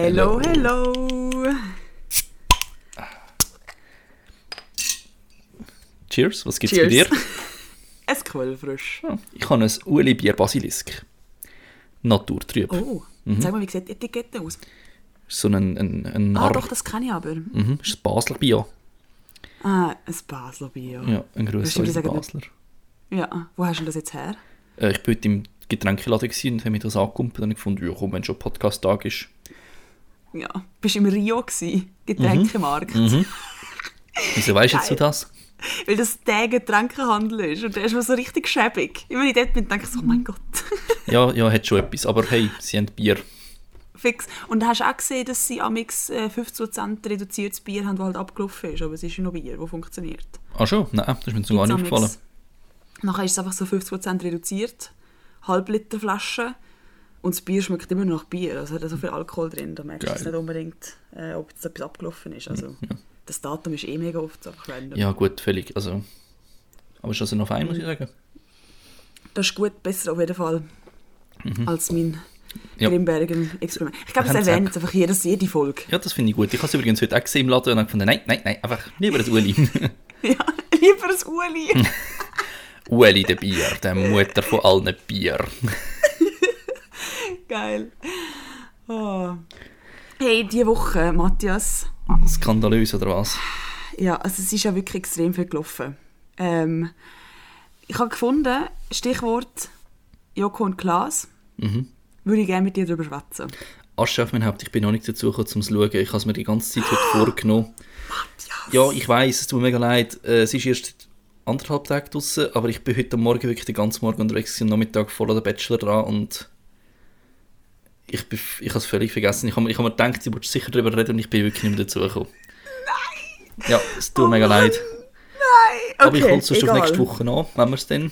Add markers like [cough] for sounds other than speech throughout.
Hello, hello. Cheers, was gibt's bei dir? [laughs] Es Quellfrisch. Ah, Ich habe ein Ueli Bier Basilisk. Naturtrüb. Oh, sag mal, wie sieht die Etikette aus? So ein, ein, ein Ah, Narr. doch, das kann ich aber. Mhm, ist ein Basler Bier. Ah, ein Basler Bier. Ja, ein sagen, Basler. Ja, wo hast du denn das jetzt her? Äh, ich war heute im Getränkeladen und habe mir das angekumpelt und habe gefunden, ja komm, wenn schon Podcast-Tag ist. Ja, bist im Rio gsi, Getränkemarkt. Mhm. Wieso weißt jetzt du das? Weil das der Getränkehandel ist und der ist mir so richtig schäbig. Immer wenn ich dort bin, denke ich so, oh mein Gott. [laughs] Ja, ja, hat schon etwas. Aber hey, sie haben Bier. Fix. Und hast du auch gesehen, dass sie amix äh, 15% reduziertes Bier haben, das halt abgelaufen ist. Aber es ist ja noch Bier, das funktioniert. Ah schon? Nein, das ist mir so gar nicht aufgefallen. Nachher ist es einfach so 50% reduziert. Halbliter Flasche. Und das Bier schmeckt immer noch nach Bier. Also hat so viel Alkohol drin. Da merkst du jetzt nicht unbedingt, äh, ob jetzt etwas abgelaufen ist. Also, Das Datum ist eh mega oft einfach random. Ja gut, völlig. Also, aber ist also noch fein, muss ich sagen. Das ist gut, besser auf jeden Fall als mein Mhm. Ja. Grimbergen-Experiment. Ich glaube, das erwähnt jetzt einfach jedes, jede Folge. Ja, das finde ich gut. Ich habe es übrigens heute auch gesehen im Laden und habe gefunden, nein, nein, nein, einfach lieber das Ueli. [laughs] Ja, lieber ein Uli. [laughs] Ueli, der Bier, der Mutter von allen Bier. Geil. Oh. Hey, diese Woche, Matthias, Skandalös oder was? ja, also es ist ja wirklich extrem viel gelaufen. Ähm, ich habe gefunden, Stichwort Joko und Klaas, Mhm. würde ich gerne mit dir darüber schwätzen. Asche auf mein Haupt, ich bin noch nicht dazu gekommen, um es zu schauen. Ich habe es mir die ganze Zeit heute vorgenommen. Ja, ich weiß, es tut mir mega leid. Äh, Es ist erst anderthalb Tage draußen, aber ich bin heute Morgen wirklich den ganzen Morgen unterwegs gewesen, am Nachmittag voll an der Bachelor dran und ich, bin, ich habe es völlig vergessen. Ich habe, mir- ich habe mir gedacht, du wolltest sicher darüber reden und ich bin wirklich nicht mehr dazu gekommen. Nein! Ja, es tut mir mega leid. Nein, Aber ich okay, hole es sonst auf nächste Woche an, wenn wir es dann...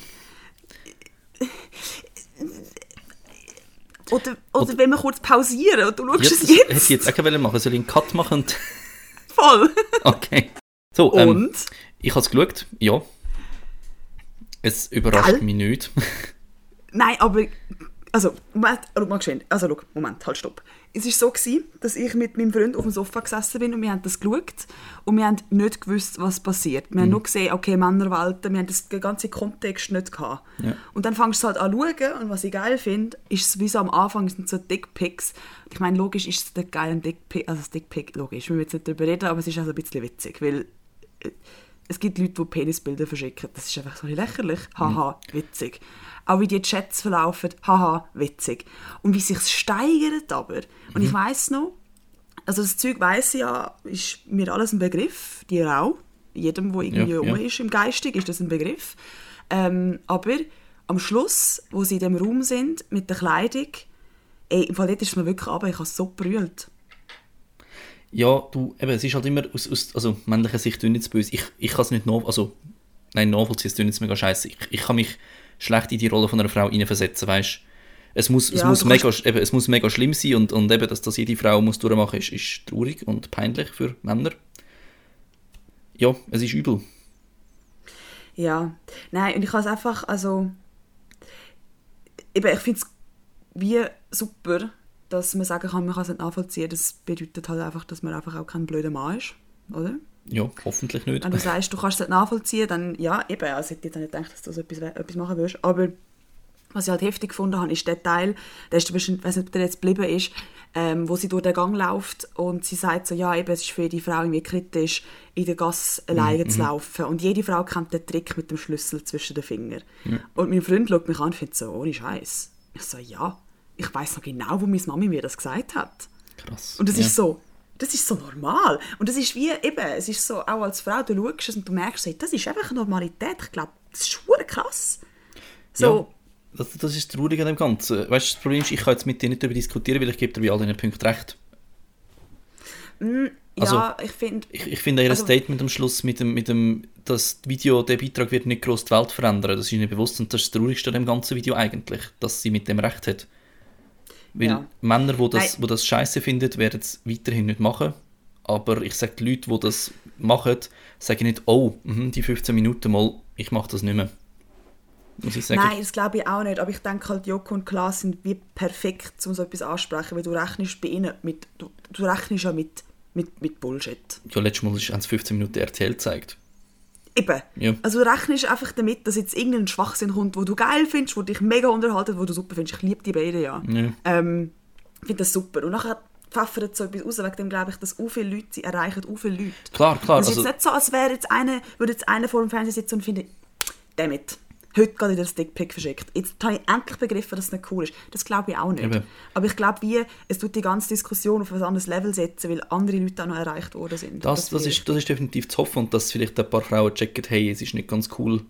Oder, oder, wenn wir kurz pausieren und du schaust Ja, es das hätte jetzt. ich jetzt auch wollen machen. Soll ich einen Cut machen? Und [laughs] Voll. okay. So, ähm, Und? ich habe es geschaut, ja. Es überrascht Gell? mich nicht. [laughs] Nein, aber. Also, Moment, schau mal geschwind. Also, schau, Moment, halt, stopp. Es war so, gewesen, dass ich mit meinem Freund auf dem Sofa gesessen bin und wir haben das geschaut und wir haben nicht gewusst, was passiert. Wir haben nur gesehen, okay, Männerwelten, wir haben das, den ganzen Kontext nicht gehabt. Ja. Und dann fängst du halt an zu schauen und was ich geil finde, ist es wie so am Anfang sind so Dickpics. Ich meine, logisch ist es der geile Dickpic, also das Dickpic, logisch, wir müssen jetzt nicht darüber reden, aber es ist also ein bisschen witzig, weil äh, es gibt Leute, die Penisbilder verschicken. Das ist einfach so lächerlich. Haha, witzig. Auch wie die Chats verlaufen. Haha, witzig. Und wie sich steigert aber. Und ich weiß noch, also das Zeug ich ja, ist mir alles ein Begriff. Dir auch. Jedem, der irgendwie Ja, ja. ist im Geistig, ist das ein Begriff. Ähm, aber am Schluss, wo sie in dem Raum sind, mit der Kleidung, ey, im Fall dort ist es mir wirklich aber ich habe so brüllt. Ja, du, eben, es ist halt immer aus, aus also männlicher Sicht nicht böse. Ich, ich kann es nicht nach, also, nein, nachvollziehen, es jetzt mega scheiße. Ich, ich kann mich schlecht in die Rolle von einer Frau hineinversetzen, weißt es muss, es, Ja, muss du mega, eben, es muss mega schlimm sein und, und eben, dass das jede Frau muss durchmachen muss, ist, ist traurig und peinlich für Männer. Ja, es ist übel. Ja, nein, und ich habe es einfach, also, eben, ich finde es wie super, dass man sagen kann, man kann es nicht nachvollziehen. Das bedeutet halt einfach, dass man einfach auch kein blöder Mann ist, oder? Ja, hoffentlich nicht. Wenn du sagst, du kannst es nicht nachvollziehen, dann ja, eben, also ich hätte jetzt nicht gedacht, dass du so etwas, etwas machen würdest, aber was ich halt heftig gefunden habe, ist der Teil, der ist ich weiß nicht, ob der jetzt geblieben ist, ähm, wo sie durch den Gang läuft und sie sagt so, ja, eben, es ist für die Frau irgendwie kritisch, in der Gasse alleine zu laufen. Und jede Frau kennt den Trick mit dem Schlüssel zwischen den Fingern. Und mein Freund schaut mich an und findet so, ohne Scheiß. Ich so, ja, ich weiß noch genau, wo meine Mami mir das gesagt hat. Krass. Und das ja. ist so, das ist so normal. Und das ist wie eben, es ist so, auch als Frau, du schaust es und du merkst, das ist einfach Normalität. Ich glaube, das ist schwer krass. So, Ja, das, das ist traurig an dem Ganzen. Weißt du, das Problem ist, ich kann jetzt mit dir nicht darüber diskutieren, weil ich gebe dir bei all diesen Punkten recht. also- ja, ich finde, Ich, ich finde ihr Also- Statement am Schluss mit dem, mit dem, das Video, der Beitrag wird nicht groß die Welt verändern, das ist ihnen bewusst und das ist das Traurigste an dem ganzen Video eigentlich, dass sie mit dem Recht hat. Weil Ja. Männer, die das, wo das scheiße finden, werden es weiterhin nicht machen. Aber ich sage, die Leute, die das machen, sagen nicht, oh, mhm, die 15 Minuten mal, ich mache das nicht mehr. Muss ich sagen. nein, das glaube ich auch nicht. Aber ich denke halt, Joko und Klaas sind wie perfekt, um so etwas ansprechen, weil du rechnest bei ihnen mit, du, du rechnest ja mit, mit, mit Bullshit. Ja, letztes Mal haben sie 15 Minuten RTL gezeigt. Eben. Ja. Also rechnest einfach damit, dass jetzt irgendein Schwachsinn kommt, wo du geil findest, wo dich mega unterhaltet, wo du super findest. Ich liebe die beiden ja. Ja. Ähm, ich finde das super. Und nachher pfeffert so etwas raus, wegen dem glaube ich, dass auch viele Leute, sie erreichen auch viele Leute. Klar, klar. Es ist Also, jetzt nicht so, als wäre jetzt einer, würde jetzt einer vor dem Fernseher sitzen und finden, damit, heute gerade wieder das Dickpick verschickt. Jetzt habe ich endlich begriffen, dass es nicht cool ist. Das glaube ich auch nicht. Eben. Aber ich glaube, wie, es tut die ganze Diskussion auf ein anderes Level setzen, weil andere Leute auch noch erreicht worden sind. das, das, ist, das ist definitiv zu hoffen und dass vielleicht ein paar Frauen checken, hey, es ist nicht ganz cool,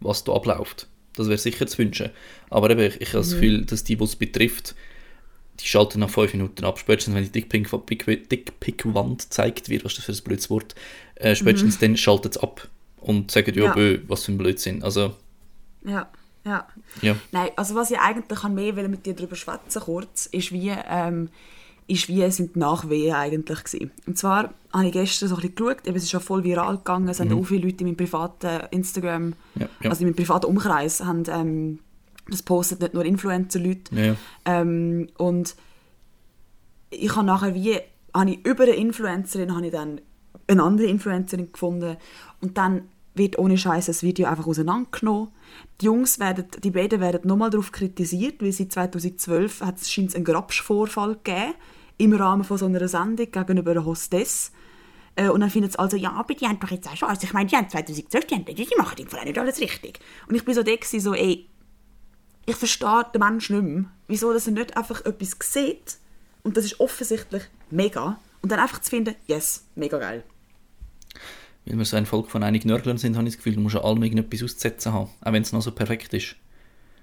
was da abläuft. Das wäre sicher zu wünschen. Aber eben, ich, ich habe das Mhm. Gefühl, dass die, die es betrifft, die schalten nach fünf Minuten ab. Spätestens, wenn die Dickpick-Wand Dick gezeigt wird, was ist das für ein blödes Wort, äh, spätestens dann schaltet es ab und sagen, ja, Mhm. Ja. bö, was für ein Blödsinn. Also, Ja, ja. ja. Nein, also was ich eigentlich kann mehr will mit dir darüber schwätzen kurz, ist wie, ähm, ist wie sind die Nachwehen eigentlich gewesen. Und zwar habe ich gestern so ein bisschen geschaut, eben, es ist ja voll viral gegangen, es haben auch viele Leute in meinem privaten Instagram, Mhm. Ja, ja. also in meinem privaten Umkreis, haben ähm, das postet nicht nur Influencer-Leute. Ja. Ähm, und ich habe nachher wie, habe ich über eine Influencerin, habe ich dann eine andere Influencerin gefunden und dann wird ohne Scheiß das Video einfach auseinandergenommen. Die Jungs werden, die beiden werden nochmal darauf kritisiert, weil seit 2012 hat es scheint einen Grabschvorfall gegeben im Rahmen von so einer Sendung gegenüber einer Hostess. Äh, Und dann finden sie also, ja, aber die haben doch jetzt auch schon, also ich meine, die haben 2012, die, haben, die machen im Fall nicht alles richtig. Und ich bin so da gewesen, so, ey, ich verstehe den Menschen nicht mehr, wieso dass er nicht einfach etwas sieht und das ist offensichtlich mega und dann einfach zu finden, yes, mega geil. Weil wir so ein Volk von einigen Nörglern sind, habe ich das Gefühl, du musst an allem irgendetwas auszusetzen haben, auch wenn es noch so perfekt ist.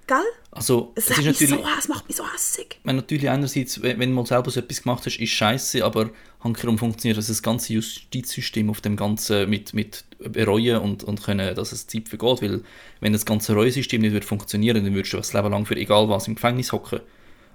Gell? Also, Es, es ist macht mich natürlich... so, es macht mich so hässig. Ich meine, natürlich einerseits, wenn wenn du mal selber so etwas gemacht hast, ist scheiße, aber hankerum funktioniert also das ganze Justizsystem auf dem Ganzen mit, mit bereuen und, und können, dass es Zeit vergeht, weil wenn das ganze Reuesystem nicht würde funktionieren, dann würdest du das Leben lang für egal was im Gefängnis hocken.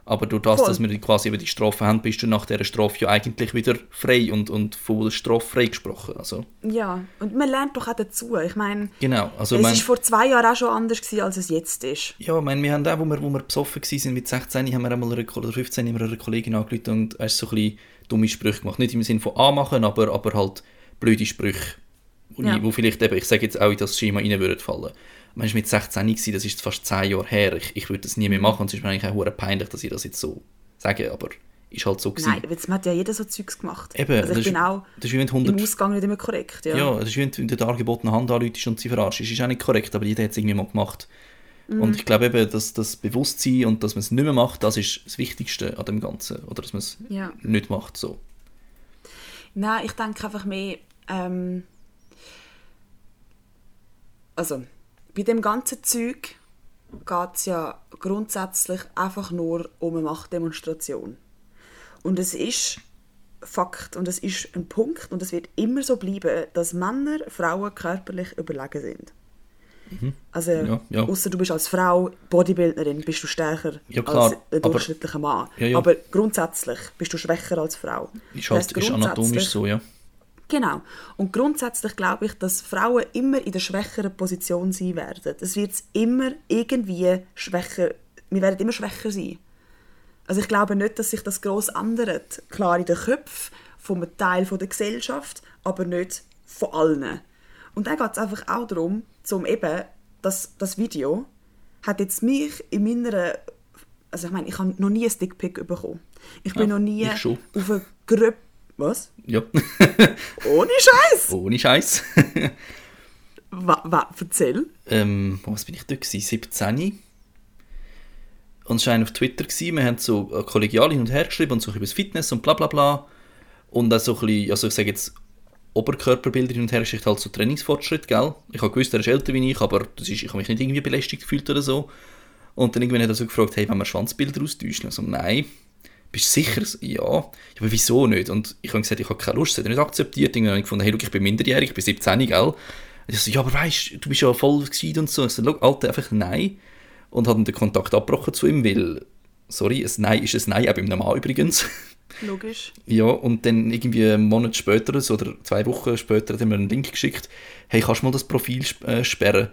Aber durch das, Voll. dass wir quasi über die Strafe haben, bist du nach dieser Strafe ja eigentlich wieder frei und, und von der Strafe freigesprochen. Also, Ja, und man lernt doch auch dazu. Ich meine, genau. Also, es mein, ist vor zwei Jahren auch schon anders gewesen, als es jetzt ist. Ja, ich meine, wir haben auch, wo wir, wo wir besoffen waren mit 16, haben wir einmal einer, Ko- oder 15 haben wir einer Kollegin angerufen und hast so ein bisschen dumme Sprüche gemacht. Nicht im Sinne von anmachen, aber, aber halt blöde Sprüche. Ja. ich, wo vielleicht eben, ich sage jetzt auch, in das Schema rein würden fallen. Man war mit 16 gewesen, das ist fast 10 Jahre her. Ich, ich würde das nie mehr machen und es ist mir eigentlich auch peinlich, dass ich das jetzt so sage, aber ist halt so gewesen. Nein, aber jetzt hat ja jeder so Zeugs gemacht. Eben, also das ich bin ist- auch das ist wie wenn du im 100 Ausgang nicht immer korrekt. Ja. Ja, es ist wie wenn du der dargebotenen Hand anläutest und sie verarschst. Das ist auch nicht korrekt, aber jeder hat es irgendwie mal gemacht. Mhm. Und ich glaube eben, dass das Bewusstsein und dass man es nicht mehr macht, das ist das Wichtigste an dem Ganzen. Oder dass man es Ja. nicht macht. So. Nein, ich denke einfach mehr, ähm, also bei dem ganzen Zeug geht es ja grundsätzlich einfach nur um eine Machtdemonstration. Und es ist Fakt und es ist ein Punkt und es wird immer so bleiben, dass Männer Frauen körperlich überlegen sind. Also, Mhm. Ja, ja. außer du bist als Frau Bodybuilderin, bist du stärker Ja, als ein aber- durchschnittlicher Mann. Ja, ja. Aber grundsätzlich bist du schwächer als Frau. Ist, Das halt, ist anatomisch so, ja. Genau. Und grundsätzlich glaube ich, dass Frauen immer in der schwächeren Position sein werden. Es wird immer irgendwie schwächer, wir werden immer schwächer sein. Also ich glaube nicht, dass sich das gross ändert. Klar in den Köpfen von einem Teil von der Gesellschaft, aber nicht von allen. Und dann geht es einfach auch darum, zum eben, dass das Video hat jetzt mich in meiner, also ich meine, ich habe noch nie ein Dickpick bekommen. Ich bin Ja, noch nie auf eine Gröppe, was? Ja, Ohne Scheiß. ohne Scheiß. Wa, wa, erzähl. ähm, was bin ich da gewesen? 17. Und es war einer auf Twitter, gewesen. wir haben so äh, kollegial hin und her geschrieben und so über das Fitness und bla bla bla. Und auch so ein bisschen, also ich sage jetzt, Oberkörperbilder hin und her geschickt, halt so Trainingsfortschritt, gell? Ich habe gewusst, er ist älter wie ich, aber das ist, ich habe mich nicht irgendwie belästigt gefühlt oder so. Und dann irgendwann hat er so gefragt, hey, wenn wir Schwanzbilder austauschen? Also, nein. Bist du sicher? Ja. Aber wieso nicht? Und ich habe gesagt, ich habe keine Lust, das hat er nicht akzeptiert. Irgendwann habe ich gefunden, hey, schau, ich bin minderjährig, ich bin 17, gell? Und ich so, ja, aber weißt du, du bist ja voll geschieden und so. Ich so, schau, Alter, einfach nein. Und habe dann den Kontakt abgebrochen zu ihm, weil, sorry, ein Nein ist ein Nein, auch beim Normal übrigens. Logisch. Ja, und dann irgendwie einen Monat später so, oder zwei Wochen später hat er mir einen Link geschickt, hey, kannst du mal das Profil äh, sperren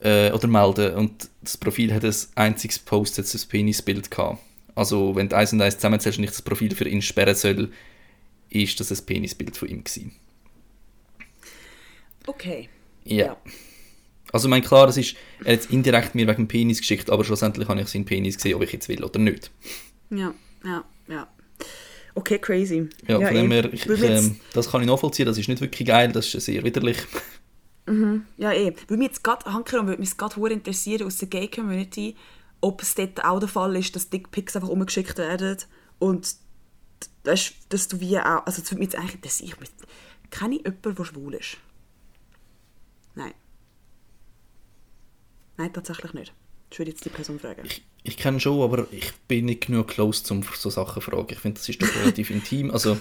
äh, oder melden? Und das Profil hat ein einziges Post, jetzt ein Penisbild gehabt. Also wenn du eins und eins zusammenzählst und ich das Profil für ihn sperren soll, ist das ein Penisbild von ihm gewesen. Okay. Ja. Ja. Also ich meine, klar, es ist, er hat es indirekt mir wegen Penis geschickt, aber schlussendlich habe ich seinen Penis gesehen, ob ich jetzt will oder nicht. Ja, ja, ja. Okay, crazy. Ja, von dem her, ich, ähm, das kann ich nachvollziehen, das ist nicht wirklich geil, das ist sehr widerlich. Ja, eh. Weil mich jetzt gerade, Hanker, und würde mich gerade interessieren aus der Gay-Community, ob es dort auch der Fall ist, dass Dickpics einfach umgeschickt werden und weißt, dass du wie auch, also das würde mich jetzt eigentlich interessieren. Ich kenne ich jemanden, der schwul ist? Nein. Nein, tatsächlich nicht. Ich würde jetzt die Person fragen. Ich, ich kenne schon, aber ich bin nicht genug close, um so Sachen zu fragen. Ich finde, das ist doch relativ [laughs] intim. Also,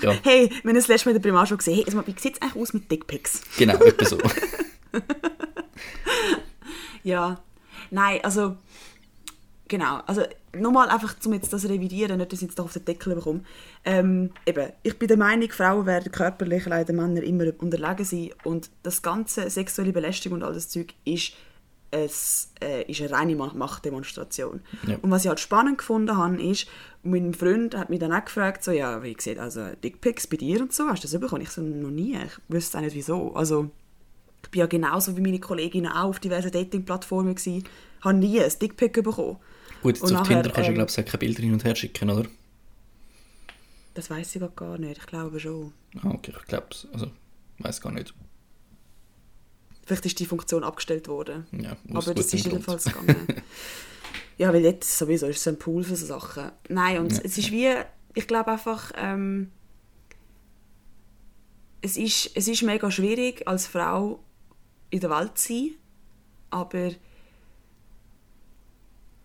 ja, Hey, wir haben das letzte Mal in der Primar schon gesehen. Hey, also, wie sieht es eigentlich aus mit Dickpics? [laughs] genau, etwa so. [laughs] Ja, nein, also genau, also nochmal einfach, um jetzt das revidieren, nicht, dass ich jetzt da auf den Deckel bekomme. Ähm, eben, ich bin der Meinung, Frauen werden körperlich leider Männern immer unterlegen sein und das ganze sexuelle Belästigung und all das Zeug ist, es, äh, ist eine reine Ma- Machtdemonstration. Ja. Und was ich halt spannend gefunden habe, ist, mein Freund hat mich dann auch gefragt, so, ja, wie sieht also Dickpics bei dir und so, hast du das bekommen? Ich so, noch nie, ich wüsste auch nicht wieso. Also, bin ja genauso wie meine Kolleginnen auch auf diversen Dating-Plattformen gewesen, habe nie ein Dickpick bekommen. Gut, jetzt Und auf nachher, Tinder kannst du, ähm, glaube ich, keine Bilder hin und her schicken, oder? Das weiß ich gar nicht, ich glaube schon. Ah, okay, ich glaube es. Also, weiß gar nicht. Vielleicht ist die Funktion abgestellt worden. Ja, Aber das ist jedenfalls gegangen. [laughs] ja, weil jetzt sowieso ist es ein Pool für so Sachen. Nein, und Ja. es ist wie, ich glaube einfach, ähm, es, ist, es ist mega schwierig, als Frau in der Welt sein, aber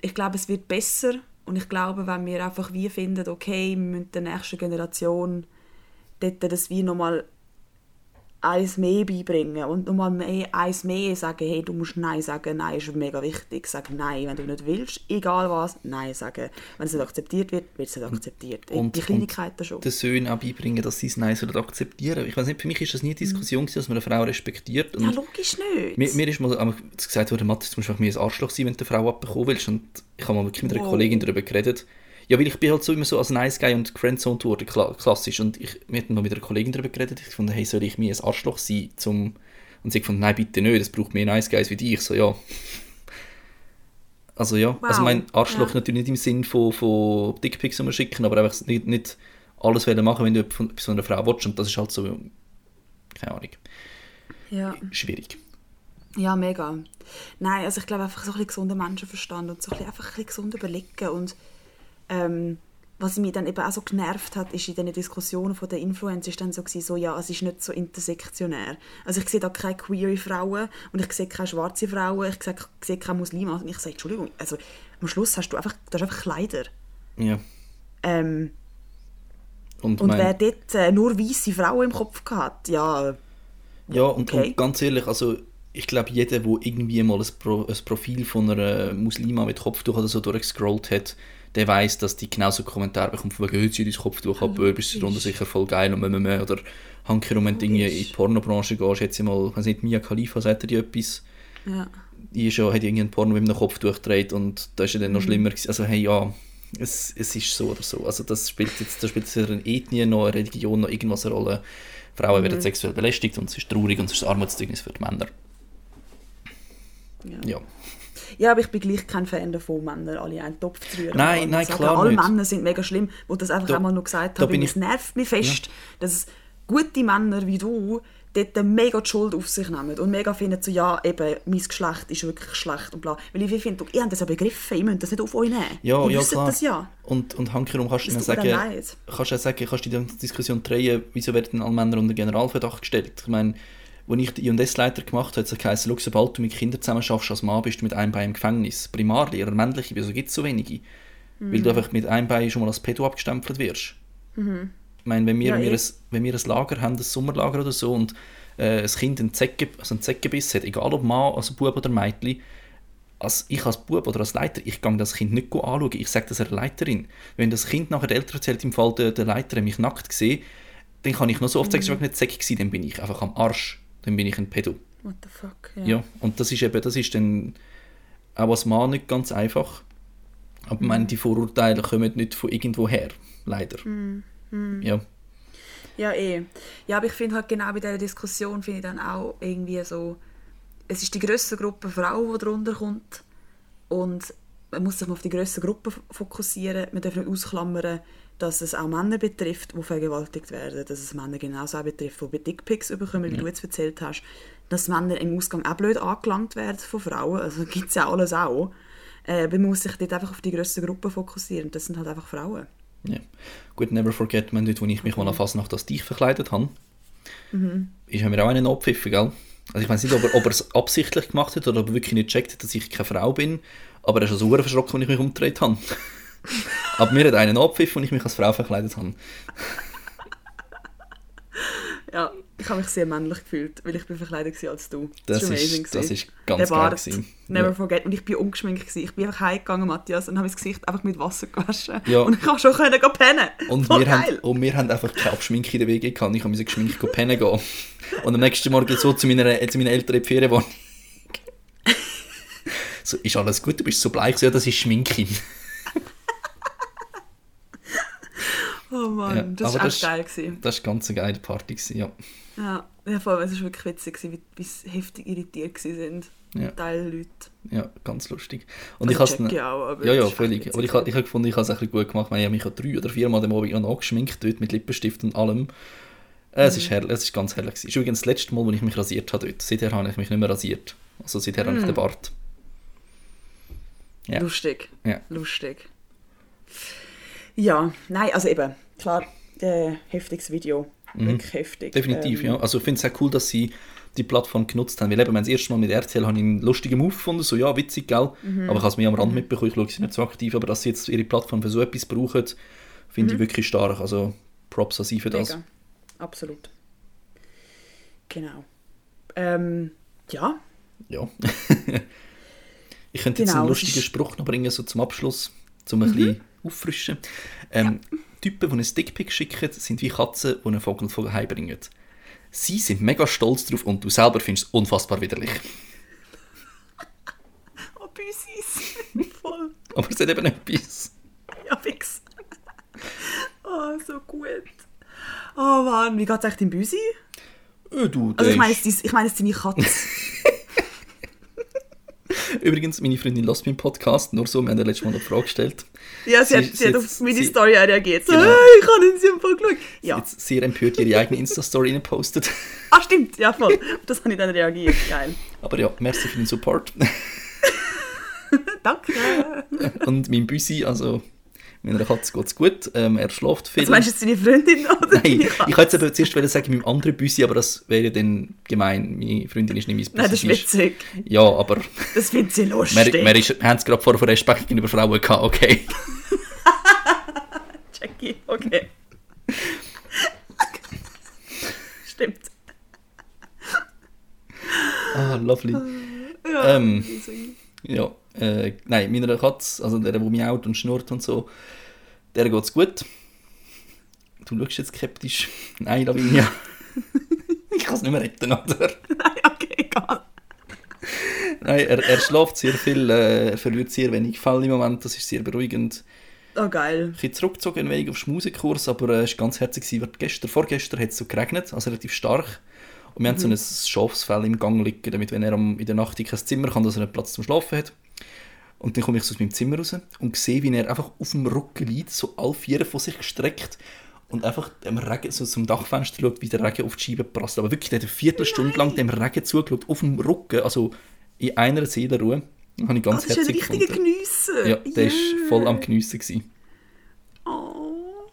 ich glaube, es wird besser. Und ich glaube, wenn wir einfach wie finden, okay, wir müssen der nächsten Generation dort das wie nochmal eins mehr beibringen und nochmal mehr, eins mehr sagen, hey, du musst Nein sagen, Nein ist mega wichtig, sag Nein, wenn du nicht willst, egal was, Nein sagen. Wenn es nicht akzeptiert wird, wird es nicht akzeptiert. Und, die Kleinigkeiten schon. den Söhnen auch beibringen, dass sie es Nein sollen akzeptieren. Ich weiß nicht, für mich ist das nie eine Diskussion, gewesen, dass man eine Frau respektiert. Und ja, logisch nicht. Mir, mir ist mal einmal gesagt worden, Matthias, du musst einfach mir ein Arschloch sein, wenn du eine Frau abbekommen willst. Und ich habe mal mit einer Wow. Kollegin darüber geredet. Ja, weil ich bin halt so immer so als Nice Guy und Friendzone worden, kla klassisch. Und ich, wir hatten mal mit einer Kollegin darüber geredet. Ich fand, hey, soll ich mir ein Arschloch sein? Zum... Und sie fand, nein, bitte nicht, es braucht mehr Nice Guys wie dich. So, ja. Also ja, also Wow. mein Arschloch Ja. natürlich nicht im Sinn von, von Dickpics schicken, aber einfach nicht, nicht alles wollen machen, wenn du von, von einer Frau willst. Und das ist halt so, keine Ahnung, ja. schwierig. Ja, mega. Nein, also ich glaube einfach so ein bisschen gesunder Menschenverstand und so ein bisschen, einfach ein bisschen gesund überlegen und ähm, was mich dann eben auch so genervt hat, ist in diesen Diskussionen von den Influencern ist dann so gewesen, so, ja, es ist nicht so intersektionär. Also ich sehe da keine queere Frauen und ich sehe keine schwarze Frauen, ich sehe, ich sehe keine Muslime und ich sage, Entschuldigung, also am Schluss hast du einfach, du hast einfach Kleider. Ja. Ähm, Und, und mein- wer dort äh, nur weiße Frauen im Kopf hat, ja, Ja, und, Okay. und ganz ehrlich, also ich glaube, jeder, der irgendwie mal ein, Pro, ein Profil von einer Muslima mit Kopftuch oder so durchgescrollt hat, der weiß, dass die genauso Kommentare bekommt, wegen, «Hey, zieh dein Kopftuch ab, äh, bist du sicher voll geil und mehr, mehr, oder Hanker, wenn du in die Pornobranche gehst, jetzt mal, ich weiß nicht, Mia Khalifa, sagt er dir etwas? ja. Die ist ja, hat irgendwie einen Porno mit einem Kopftuch gedreht und da ist ja dann Mhm. noch schlimmer gewesen. Also hey, ja, es, es ist so oder so. Also das spielt jetzt, da spielt jetzt eine Ethnie noch eine Religion noch irgendwas eine Rolle. Frauen Mhm. werden sexuell belästigt und es ist traurig und es ist ein Armutszeugnis für die Männer. ja. Ja. Ja, aber ich bin gleich kein Fan davon, Männer alle in einen Topf zu rühren. Nein, nein, sagen, klar Alle nicht. Männer sind mega schlimm, wo das einfach Da- einmal noch gesagt habe. Es nervt mich fest, dass gute Männer wie du dort mega die Schuld auf sich nehmen und mega finden so, ja, eben, mein Geschlecht ist wirklich schlecht und bla. Weil ich finde, ihr habt das ja begriffen, ihr müsst das nicht auf euch nehmen. Ja, ihr ja, klar. das ja. Und, und Hankerum kannst du dann sagen, kannst du ja sagen, kannst du die Diskussion drehen, wieso werden alle Männer unter Generalverdacht gestellt? Ich meine, als ich den I&S-Leiter gemacht habe, hat es geheißen, «Schau, sobald du mit Kindern zusammen schaffst als Mann, bist du mit einem Bein im Gefängnis. Primarlehrer, männliche, wieso gibt es so wenige? Weil Mhm. du einfach mit einem Bein schon mal als Pedo abgestempelt wirst. Ich meine, wenn wir, Ja, wir eh. ein, wenn wir ein Lager haben, ein Sommerlager oder so, und äh, ein Kind einen, Zecke, also einen Zeckenbiss hat, egal ob Mann, also Bub oder Mädchen, als ich als Bub oder als Leiter, ich gehe das Kind nicht anschauen, ich sage das einer Leiterin. Wenn das Kind nachher der Eltern erzählt, im Fall der, der Leiter hat mich nackt gesehen, dann kann ich noch so oft sagen, es war nicht Zeck gewesen, dann bin ich einfach am Arsch. Dann bin ich ein Pedo. What the fuck, ja. Ja, und das ist eben, das ist dann auch als Mann nicht ganz einfach. Aber ich meine, die Vorurteile kommen nicht von irgendwo her, leider. Ja. Ja, eh. Ja, aber ich finde halt genau bei dieser Diskussion finde ich dann auch irgendwie so, es ist die grösste Gruppe Frauen, die darunter kommt und man muss sich mal auf die grösste Gruppe f- fokussieren. Man darf nicht ausklammern, dass es auch Männer betrifft, die vergewaltigt werden, dass es Männer genauso auch betrifft, die bei Dickpics bekommen, wie du jetzt erzählt hast, dass Männer im Ausgang auch blöd angelangt werden von Frauen, also gibt es ja alles auch. Äh, man muss sich dort einfach auf die grösste Gruppe fokussieren, das sind halt einfach Frauen. Ja. Gut, never forget, man, dort, wo ich mich mal an Fasnacht als dich verkleidet habe, ist haben wir auch einen abpfiffen, gell? Also ich weiß nicht, ob er, ob er es absichtlich gemacht hat oder ob er wirklich nicht checkt hat, dass ich keine Frau bin, aber er ist also verschrocken, als ich mich umgedreht habe. [laughs] aber mir hat einen abpfiffen und ich mich als Frau verkleidet habe. Ja, ich habe mich sehr männlich gefühlt, weil ich bin verkleidet war als du. Das war ist- das gewesen. ist ganz geil gewesen. Never Ja. forget. Und ich bin ungeschminkt. Gewesen. Ich bin einfach heimgegangen, Matthias, und habe mein Gesicht einfach mit Wasser gewaschen. Ja. Und ich konnte schon können gehen pennen. Und Voll wir, haben, geil. und wir haben einfach keine Abschminke in der WG gehabt. Ich musste geschminkt gehen pennen gehen. Und am nächsten Morgen so zu meiner, zu meiner Eltern in die Ferienwohnung. so, ist alles gut? Du bist so bleich. Ja, das ist Schminke. Oh Mann, Ja, das war echt ist- geil. Gewesen. Das war ganz eine geile Party. Gewesen, ja. Ja, ja voll, es war wirklich witzig, gewesen, wie, wie heftig irritiert sind. Ja. Teil Leute. ja, ganz lustig. Und Also ich habe auch, aber Ja, ja, ist völlig. echt Aber ich, habe- ich gefunden, ich habe es bisschen gut gemacht. Ich habe mich ja drei oder viermal am Abend noch angeschminkt, dort mit Lippenstift und allem. Äh, Es, Mhm. ist herrlich, es ist ganz herrlich. Es ist übrigens das letzte Mal, wo ich mich rasiert habe dort. Seither habe ich mich nicht mehr rasiert. Also seither habe ich Mhm. den Bart. Ja. Lustig. Ja. Lustig. Ja, nein, also eben, klar, äh, heftiges Video. Wirklich heftig. Mhm. Definitiv, Ähm, ja. Also ich finde es sehr cool, dass sie die Plattform genutzt haben. Weil eben, das erste Mal mit RTL habe ich einen lustigen Move gefunden, so ja, witzig, gell? Mhm. Aber ich habe es mir am Rand mitbekommen, ich schaue sie nicht so aktiv, aber dass sie jetzt ihre Plattform für so etwas brauchen, finde ich wirklich stark. Also Props an sie für das. Mhm. Mega. Absolut. Genau. Ähm, ja, Ja. [laughs] ich könnte jetzt Genau, einen es lustigen Spruch noch bringen, so zum Abschluss, um ein bisschen auffrischen. Ähm, Typen, die einen Stickpick schicken, sind wie Katzen, die einen Vogel von heimbringen. Sie sind mega stolz drauf und du selber findest es unfassbar widerlich. [laughs] oh, Büsis. [laughs] Voll. Aber es hat eben etwas. Ja, fix. oh, [laughs] so gut. Oh Mann, wie geht's echt im Büsi? Äh, du, Also ich meine, es ich meine, es ist deine Katze. Übrigens, meine Freundin lässt meinen Podcast, nur so, wir haben ja letztes Mal noch die Frage gestellt. ja, sie, Sie- hat, sie, sie hat auf meine sie- Story reagiert. So, Genau. hey, ich habe in sie Fall geschaut. Ja, Jetzt sehr empört ihre eigene Insta-Story gepostet. [laughs] ah stimmt, ja voll. Auf das habe ich dann reagiert. Geil. Aber ja, merci für den Support. [laughs] Danke. und mein Büsi, also meiner Katze geht es gut. Ähm, er schläft viel. Also meinst du jetzt deine Freundin oder Nein, deine ich Katze? jetzt aber zuerst wollen sagen, meinem anderen Büsi, aber das wäre dann gemein. Meine Freundin ist nicht mein Büsi. Nein, das ist witzig. Ja, aber Das findet sie wir, lustig. wir, ist, wir haben es gerade vorher von Respekt gegenüber Frauen gehabt, okay. [laughs] Jackie, okay. [laughs] Stimmt. Ah, lovely. Ja, Ähm. Ja, äh, nein, meiner Katze, also der, der miaut und schnurrt und so, der geht es gut. Du schaust jetzt skeptisch. [laughs] Nein, Lavinia. ich [laughs] kann es nicht mehr retten, oder? [laughs] Nein, okay, egal. Nein, er, er schläft sehr viel, äh, er verliert sehr wenig Fälle im Moment, das ist sehr beruhigend. Oh, geil. Ich bin zurückgezogen ein wenig auf Schmusikurs, aber äh, es war ganz herzig. gewesen, Gestern, vorgestern hat es so geregnet, also relativ stark. Und wir haben so ein Schafsfell im Gang liegen, damit, wenn er am, in der Nacht in kein Zimmer kann, dass er einen Platz zum Schlafen hat. Und dann komme ich so aus meinem Zimmer raus und sehe, wie er einfach auf dem Rücken liegt, so alle vier von sich gestreckt und einfach dem Regen, so zum Dachfenster schaut, wie der Regen auf die Scheibe prasselt. Aber wirklich, der hat eine Viertelstunde lang dem Regen zugeschaut, auf dem Rücken, also in einer Seelenruhe. Das habe ich Oh, ganz das ist ein richtiger. Geniessen. Ja, der war Yeah. voll am Geniessen. Gewesen. Oh,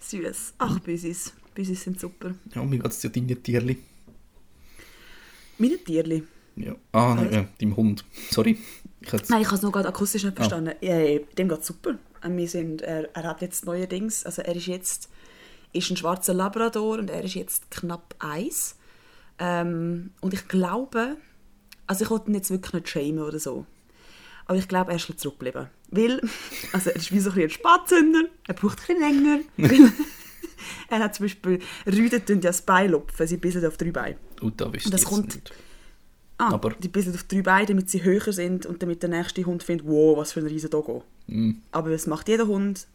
süß. Ach, Büsis. Büsis sind super. Ja, und wie geht es dir deinen Tierli? Meine Tierli. Ja. Ah, nein, ja, deinem Hund. Sorry. Ich Nein, ich habe es noch gerade akustisch nicht Ah. verstanden. Ja, ja, dem geht super. Äh, Wir sind, er, er hat jetzt neuerdings, also er ist jetzt ist ein schwarzer Labrador und er ist jetzt knapp eins. Ähm, und ich glaube, also ich wollte ihn jetzt wirklich nicht schämen oder so. Aber ich glaube, er ist ein zurückgeblieben. Weil, [laughs] also er ist wie so ein, Spatzhünder, er braucht ein bisschen länger. [laughs] er hat zum Beispiel, Rüden tun ja das Bein lupfen, sie bissen auf drei Beine. Oh, da Und das kommt- nicht. Ah, Aber- die bissen auf drei Beine, damit sie höher sind und damit der nächste Hund findet, wow, was für ein riesen Dogo. Mm. Aber das macht jeder Hund.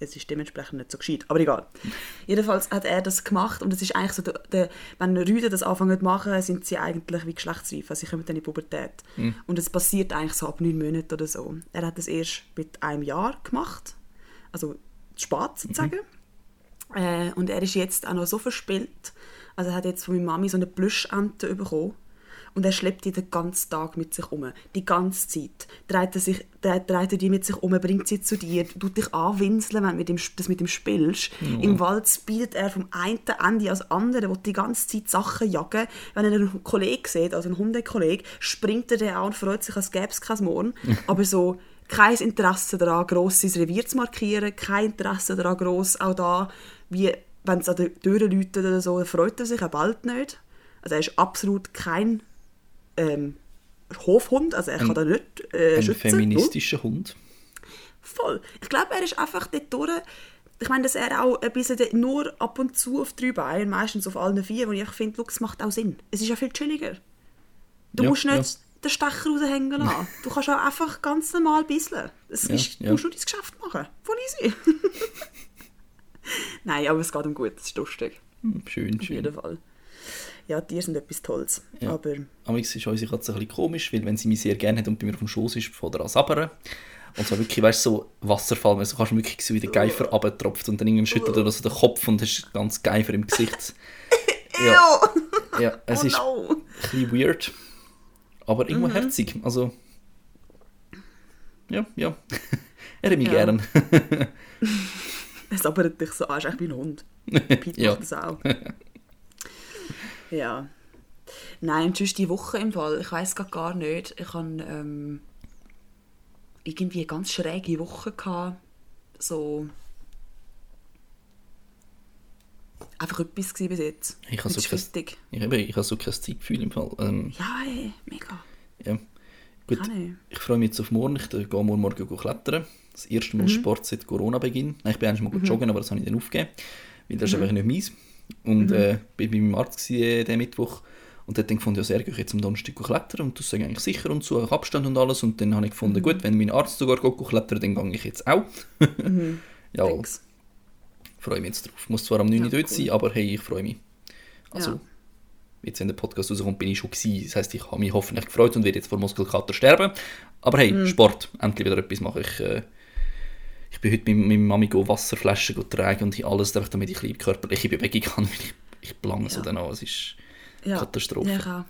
es ist dementsprechend nicht so gescheit. Aber egal. [laughs] Jedenfalls hat er das gemacht und es ist eigentlich so, der, der, wenn Rüden das anfangen zu machen, sind sie eigentlich wie geschlechtsreif, also sie kommen dann in die Pubertät. Mhm. Und es passiert eigentlich so ab neun Monaten oder so. Er hat das erst mit einem Jahr gemacht, also spät sozusagen. Äh, und er ist jetzt auch noch so verspielt, also er hat jetzt von meiner Mami so eine Plüschente bekommen und er schleppt die den ganzen Tag mit sich um. Die ganze Zeit. Dreht er, sich, dreht, er die mit sich um, bringt sie zu dir, tut dich anwinseln, wenn du mit das mit ihm spielst. Im Wald speedet er vom einen Ende ans andere, wo die ganze Zeit Sachen jagen. Wenn er einen Kollegen sieht, also einen Hundekollegen, springt er den an und freut sich, als gäbe es kein Morgen. [laughs] Aber so kein Interesse daran, gross sein Revier zu markieren, kein Interesse daran, gross auch da, wie wenn es an der Tür läutet oder so, freut er sich auch bald nicht. Also er ist absolut kein ähm, Hofhund, also er kann da nicht äh, Ein schützen. feministischer Hund. Voll. Ich glaube, er ist einfach dort durch. Ich meine, dass er auch ein bisschen nur ab und zu auf drei Beinen, meistens auf allen vier, wo ich einfach finde, es macht auch Sinn. Es ist ja viel chilliger. Du Ja, musst nicht ja. den Stecher raushängen lassen. [laughs] Du kannst auch einfach ganz normal bisseln. Es Ja, ist. Du musst nur dein Geschäft machen. Voll easy. [laughs] Nein, aber es geht um gut. Es ist lustig. Hm, Schön, Auf schön. jeden Fall. Ja, Tiere sind etwas Tolles. Ja. Aber Aber ist unsere Katze ein bisschen komisch, weil wenn sie mich sehr gerne hat und bei mir auf dem Schoß ist, von der an sabbern. Und zwar wirklich, weißt du, so Wasserfall, du kannst wirklich so wie der Geifer runtertropft und dann irgendwie schüttelt er so den Kopf und hast ganz Geifer im Gesicht. [laughs] Ja, ja es oh ist no. ein bisschen weird, aber irgendwo herzig. Also, ja, ja. [laughs] er hat mich Ja. gern. [laughs] Es sabbert dich so an, ist echt wie ein Hund. Pete Ja. macht das auch. Ja. Nein, sonst die Woche im Fall, ich weiß gar nicht. Ich hatte ähm, irgendwie eine ganz schräge Woche. Gehabt. So. Einfach etwas gewesen bis jetzt. Ich habe so habe so kein Zeitgefühl im Fall. Ähm, Ja, ey, mega. ja. Gut, ich. ich freue mich jetzt auf morgen. Ich gehe morgen, morgen klettern. Das erste Mhm. Mal Sport seit Corona-Beginn. Ich bin eigentlich mal gut joggen, aber das habe ich dann aufgegeben. Weil das Mhm. ist einfach nicht meins. Und äh, bin bei meinem Arzt gewesen, äh, den Mittwoch. Und der hat dann gefunden, ja, sehr, ich jetzt am Donnerstag klettern und das ist eigentlich sicher und so, auch Abstand und alles. Und dann habe ich Mhm. gefunden, gut, wenn mein Arzt sogar geht klettern, dann gehe ich jetzt auch. [laughs] ja, Thanks. freue mich jetzt drauf. Muss zwar am 9. Ja, dort cool. sein, aber hey, ich freue mich. Also, Ja. jetzt, wenn der Podcast rauskommt, bin ich schon gewesen. Das heisst, ich habe mich hoffentlich gefreut und werde jetzt vor Muskelkater sterben. Aber hey, Mhm. Sport, endlich wieder etwas machen. Ich, äh, ich bin heute mit meiner Mami Wasserflaschen go tragen und alles, einfach damit ich ein körperliche Bewegung [laughs] kann. weil Ich, ich plange so Ja. dann an. Es ist Ja. Katastrophe. Ja.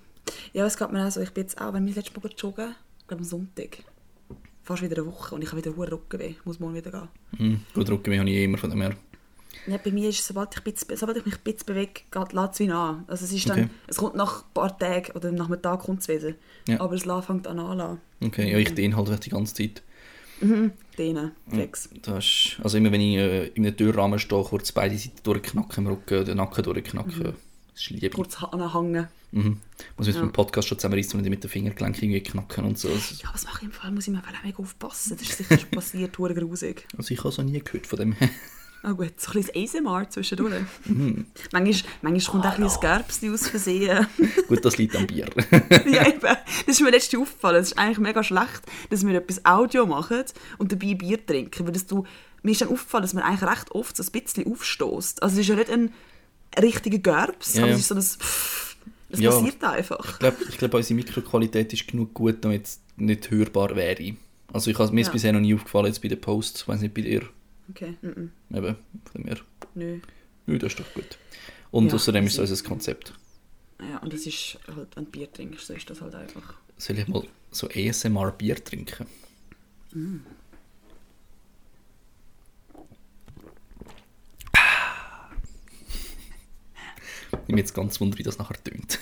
Ja, es geht mir auch so. Ich bin jetzt auch, wenn wir das letzte Mal joggen, glaube am Sonntag, fast wieder eine Woche und ich habe wieder hohe Rückenweh. Ich muss morgen wieder gehen. Hm, gut, Rücken habe ich immer von dem her. Ja, bei mir ist es, sobald ich, bisschen, sobald ich mich ein bisschen bewege, geht- lässt es wieder an. Also es ist dann, Okay. es kommt nach ein paar Tagen oder nach einem Tag kommt es wieder. Ja. Aber es lässt- fängt an anzulassen. Okay, ja, ich dehne halt die ganze Zeit. Denen, flex. Das ist, also immer wenn ich äh, in einem Türrahmen stehe, kurz beide Seiten durchknacken im Rücken, den Nacken durchknacken. Das ist Liebe. Kurz anhängen. Mhm. Muss mich Ja. beim Podcast schon zusammenreißen und mit den Fingergelenken irgendwie knacken und so. Ja, was mache ich im Fall? Muss ich mir mega aufpassen. Das ist sicher schon passiert, [laughs] hure grusig. also ich habe so nie gehört von dem her. Ah gut, so ein bisschen ASMR zwischendurch. manchmal, manchmal kommt auch ein bisschen Gerbsli aus Versehen. [laughs] Gut, das liegt am Bier. [laughs] ja, eben. Das ist mir letztens aufgefallen. Es ist eigentlich mega schlecht, dass wir etwas Audio machen und dabei Bier trinken. Weil das du, mir ist dann aufgefallen, dass man eigentlich recht oft so ein bisschen aufstößt. Also es ist ja nicht ein richtiger Gerbs, Ja, aber es ist so ein... Pfff. Das Ja. passiert einfach. Ich glaube, ich glaub, unsere Mikroqualität ist genug gut, damit es nicht hörbar wäre. Also ich mir ist Ja. bisher noch nie aufgefallen, jetzt bei den Posts, ich weiß nicht bei dir. Okay, mm -mm. Eben, von dem her. nö. Nö, das ist doch gut. Und Ja, außerdem ist es easy. unser Konzept. Ja, und das ist halt, wenn du Bier trinkst, so ist das halt einfach. Soll ich mal so ASMR Bier trinken? Ich bin jetzt ganz wunder, wie das nachher tönt.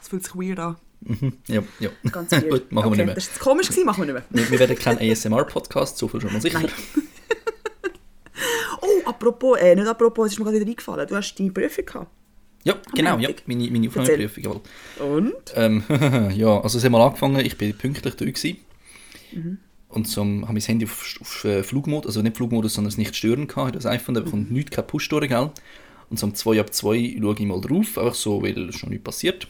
Es fühlt sich weird an. Ja, ja. Ganz weird. [laughs] Gut, machen wir okay, nicht mehr. Das ist jetzt komisch gewesen, machen wir nicht mehr. Wir, wir werden kein ASMR-Podcast, so viel schon mal sicher. [laughs] Oh, apropos, äh, nicht apropos, es ist mir gerade wieder eingefallen. Du hast deine Prüfung gehabt. Ja, genau, ja, meine, meine Aufnahmeprüfung. jawohl. Und? Ähm, [laughs] ja, also es hat mal angefangen, ich bin pünktlich da gewesen. Und so habe mein Handy auf, auf äh, Flugmodus, also nicht Flugmodus, sondern es nicht stören gehabt, das iPhone, da bekommt nichts, kein Push durch, gell? Und so um 2 ab 2 schaue ich mal drauf, einfach so, weil schon nichts passiert.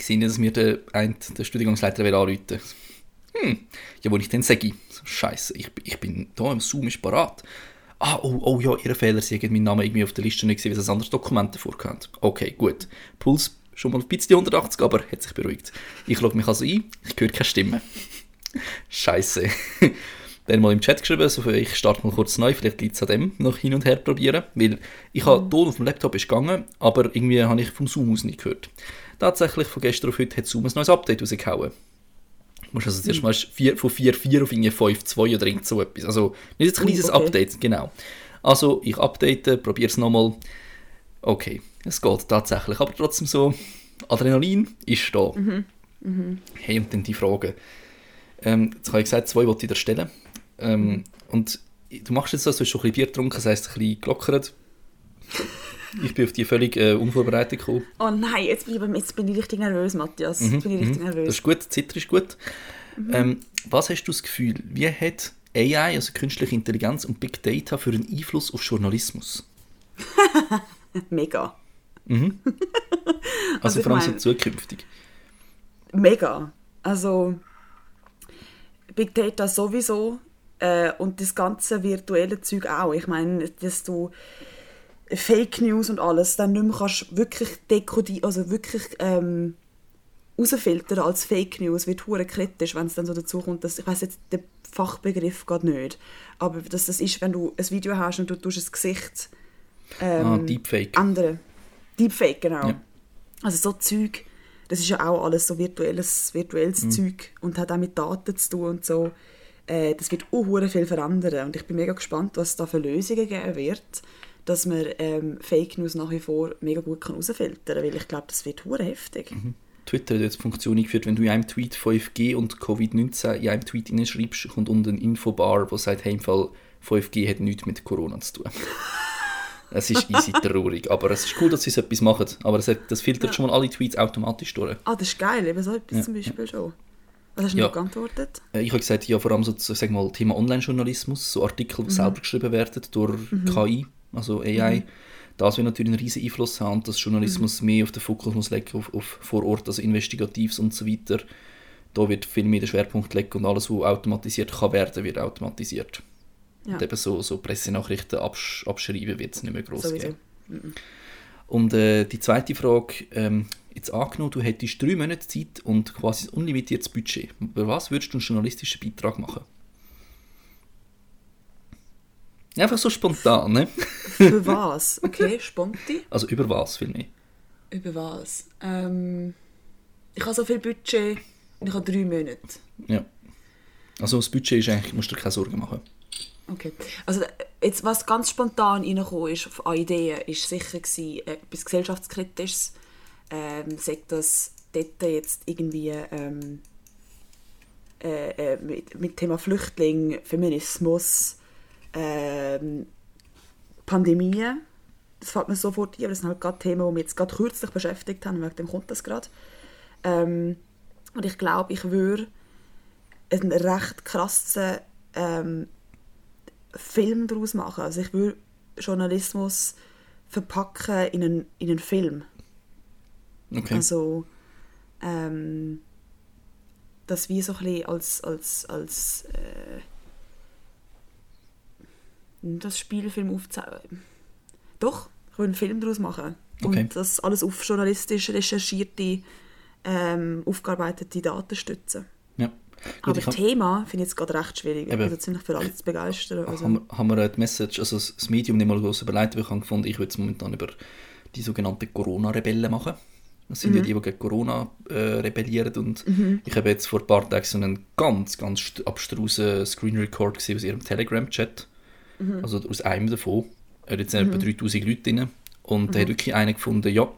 Gesehen, dass mir der, ein, der Studiengangsleiter anrufen will. Hm, ja, wo ich dann sage, Scheiße, ich, ich bin da im Zoom, ist parat. Ah, oh, oh ja, Ihr Fehler, Sie haben meinen Namen irgendwie auf der Liste nicht gesehen, weil Sie ein anderes Dokument davor hatten. Okay, gut. Puls schon mal ein bisschen 180, aber hat sich beruhigt. Ich logge mich also ein, ich höre keine Stimme. Scheiße. [laughs] Dann mal im Chat geschrieben, also ich starte mal kurz neu, vielleicht liegt es an dem, noch hin und her probieren, weil ich habe Ton auf dem Laptop ist gegangen, aber irgendwie habe ich vom Zoom aus nicht gehört. Tatsächlich, von gestern auf heute hat Zoom ein neues Update rausgehauen. Du musst also zuerst mal vier, von 4.4 auf 5.2 oder irgend so etwas. Also nicht ein kleines okay. Update, genau. Also ich update, probiere es nochmal. Okay, es geht tatsächlich, aber trotzdem so, Adrenalin ist da. Mhm. Mhm. Hey, und dann die Frage. Ähm, jetzt habe ich gesagt, zwei wollte ich dir stellen. Ähm, und du machst jetzt das, du hast schon ein bisschen Bier getrunken, das heisst ein bisschen gelockert. Ich bin auf die völlig äh, unvorbereitet gekommen. Oh nein, jetzt bin, ich, jetzt bin ich richtig nervös, Matthias. Mhm, bin ich richtig mhm. nervös. Das ist gut, Zitter ist gut. Mhm. Ähm, was hast du das Gefühl, wie hat AI, also künstliche Intelligenz und Big Data für einen Einfluss auf Journalismus? [laughs] Mega. Mhm. [laughs] Also, also vor allem mein, so zukünftig. Mega. Also Big Data sowieso äh, und das ganze virtuelle Zeug auch. Ich meine, dass du Fake News und alles dann nicht mehr kannst wirklich dekodieren, also wirklich ähm, rausfiltern als Fake News, wird hure kritisch, wenn es dann so dazu kommt, dass, ich weiß jetzt den Fachbegriff gerade nicht, aber dass das ist, wenn du ein Video hast und du tust das Gesicht ähm, ah, Deepfake. ändern. Deepfake, genau. Ja. Also so Zeug, das ist ja auch alles so virtuelles, virtuelles mhm. Zeug und hat auch mit Daten zu tun und so. Äh, das wird auch viel verändern und ich bin mega gespannt, was es da für Lösungen geben wird dass man ähm, Fake News nach wie vor mega gut herausfiltern kann, weil ich glaube, das wird hure heftig. Mhm. Twitter hat jetzt die Funktion eingeführt, wenn du in einem Tweet 5G und Covid-19 in einem Tweet hineinschreibst, kommt unten ein Infobar, wo sagt, hey, 5G hat nichts mit Corona zu tun. [laughs] Es ist easy traurig, aber es ist cool, dass sie so etwas machen. Aber das, das filtert ja. schon mal alle Tweets automatisch durch. Ah, das ist geil, eben so etwas ja. zum Beispiel schon. Was hast du ja. noch geantwortet? Äh, ich habe gesagt, ja, vor allem so, sag mal, Thema Online-Journalismus, so Artikel, die mhm. selber geschrieben werden durch mhm. KI also AI, mhm. das wird natürlich einen riesen Einfluss haben, dass Journalismus mhm. mehr auf den Fokus muss legen, auf, auf vor Ort, also Investigatives und so weiter. Da wird viel mehr der Schwerpunkt legen und alles, was automatisiert kann werden, wird automatisiert. Ja. Und eben so, so Pressenachrichten absch abschreiben wird es nicht mehr groß geben. Mhm. Und äh, die zweite Frage, ähm, jetzt angenommen, du hättest drei Monate Zeit und quasi ein unlimitiertes Budget. Über was würdest du einen journalistischen Beitrag machen? Einfach so spontan, ne? Für was? Okay, spontan. Also über was, viel Über was? Ähm, ich habe so viel Budget und ich habe drei Monate. Ja. Also das Budget ist eigentlich, musst du dir keine Sorgen machen. Okay. Also jetzt, was ganz spontan reingekommen ist an Ideen, ist sicher gewesen, äh, etwas gesellschaftskritisches. Ähm, sagt das dort jetzt irgendwie ähm, äh, äh, mit, mit Thema Flüchtling, Feminismus, ähm, Pandemien. Das fällt mir sofort ein, aber das sind halt gerade Themen, die mich jetzt gerade kürzlich beschäftigt haben, wegen dem kommt das gerade. Ähm, und ich glaube, ich würde einen recht krassen ähm, Film daraus machen. Also ich würde Journalismus verpacken in einen, in einen Film. Okay. Also ähm, das wie so ein bisschen als, als, als äh, das Spielfilm aufzeigen. Doch, will einen Film daraus machen. Okay. Und das alles auf journalistisch recherchierte, ähm, aufgearbeitete Daten stützen. Ja. Gut, Aber das Thema finde ich jetzt gerade recht schwierig. Eben. Also ziemlich für alles zu begeistern. Also. Haben, haben wir die Message, also das Medium nicht mal groß überlegt, weil ich habe gefunden, ich würde es momentan über die sogenannten Corona-Rebellen machen. Das sind mhm. ja die, die gegen Corona äh, rebellieren. Und mhm. ich habe jetzt vor ein paar Tagen so einen ganz, ganz abstrusen Screen Record gesehen aus ihrem Telegram-Chat. Mhm. Also aus einem davon. Er hat jetzt mhm. etwa 3000 Leute drin. Und mhm. er hat wirklich einen gefunden, ja,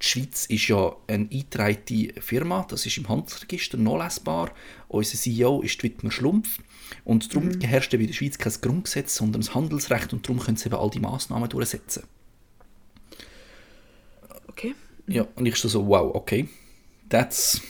die Schweiz ist ja eine eingetragene Firma, das ist im Handelsregister nachlesbar. Unser CEO ist Wittmer Schlumpf. Und darum mhm. herrscht in der Schweiz kein Grundgesetz, sondern das Handelsrecht und darum können sie eben all die Massnahmen durchsetzen. Okay. Ja, und ich so, wow, okay. That's,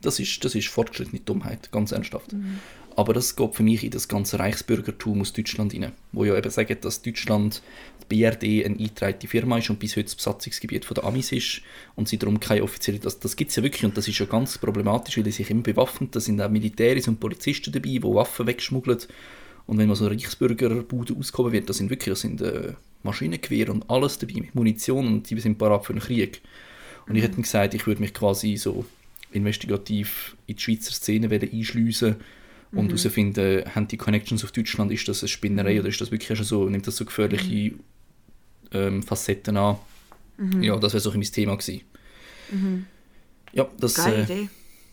das, ist, das ist fortgeschrittene Dummheit, ganz ernsthaft. Mhm. Aber das geht für mich in das ganze Reichsbürgertum aus Deutschland hinein, wo ja eben sagen, dass Deutschland die BRD eine eingetragene Firma ist und bis heute das Besatzungsgebiet der Amis ist und sie darum keine offizielle... Das, das gibt es ja wirklich und das ist ja ganz problematisch, weil sie sich immer bewaffnen. Da sind auch Militärs und Polizisten dabei, die Waffen wegschmuggeln. Und wenn man so Reichsbürgerbude ausgehoben wird, das sind wirklich das sind, äh, Maschinengewehr und alles dabei mit Munition und die sind parat für den Krieg. Und ich hätte mir gesagt, ich würde mich quasi so investigativ in die Schweizer Szene einschliessen und herausfinden, mhm. haben die Connections auf Deutschland, ist das eine Spinnerei mhm. oder ist das wirklich schon so, nimmt das so gefährliche mhm. ähm, Facetten an? Mhm. Ja, das wäre so ein mein Thema gewesen. Mhm. Ja, das... Geile äh, Idee.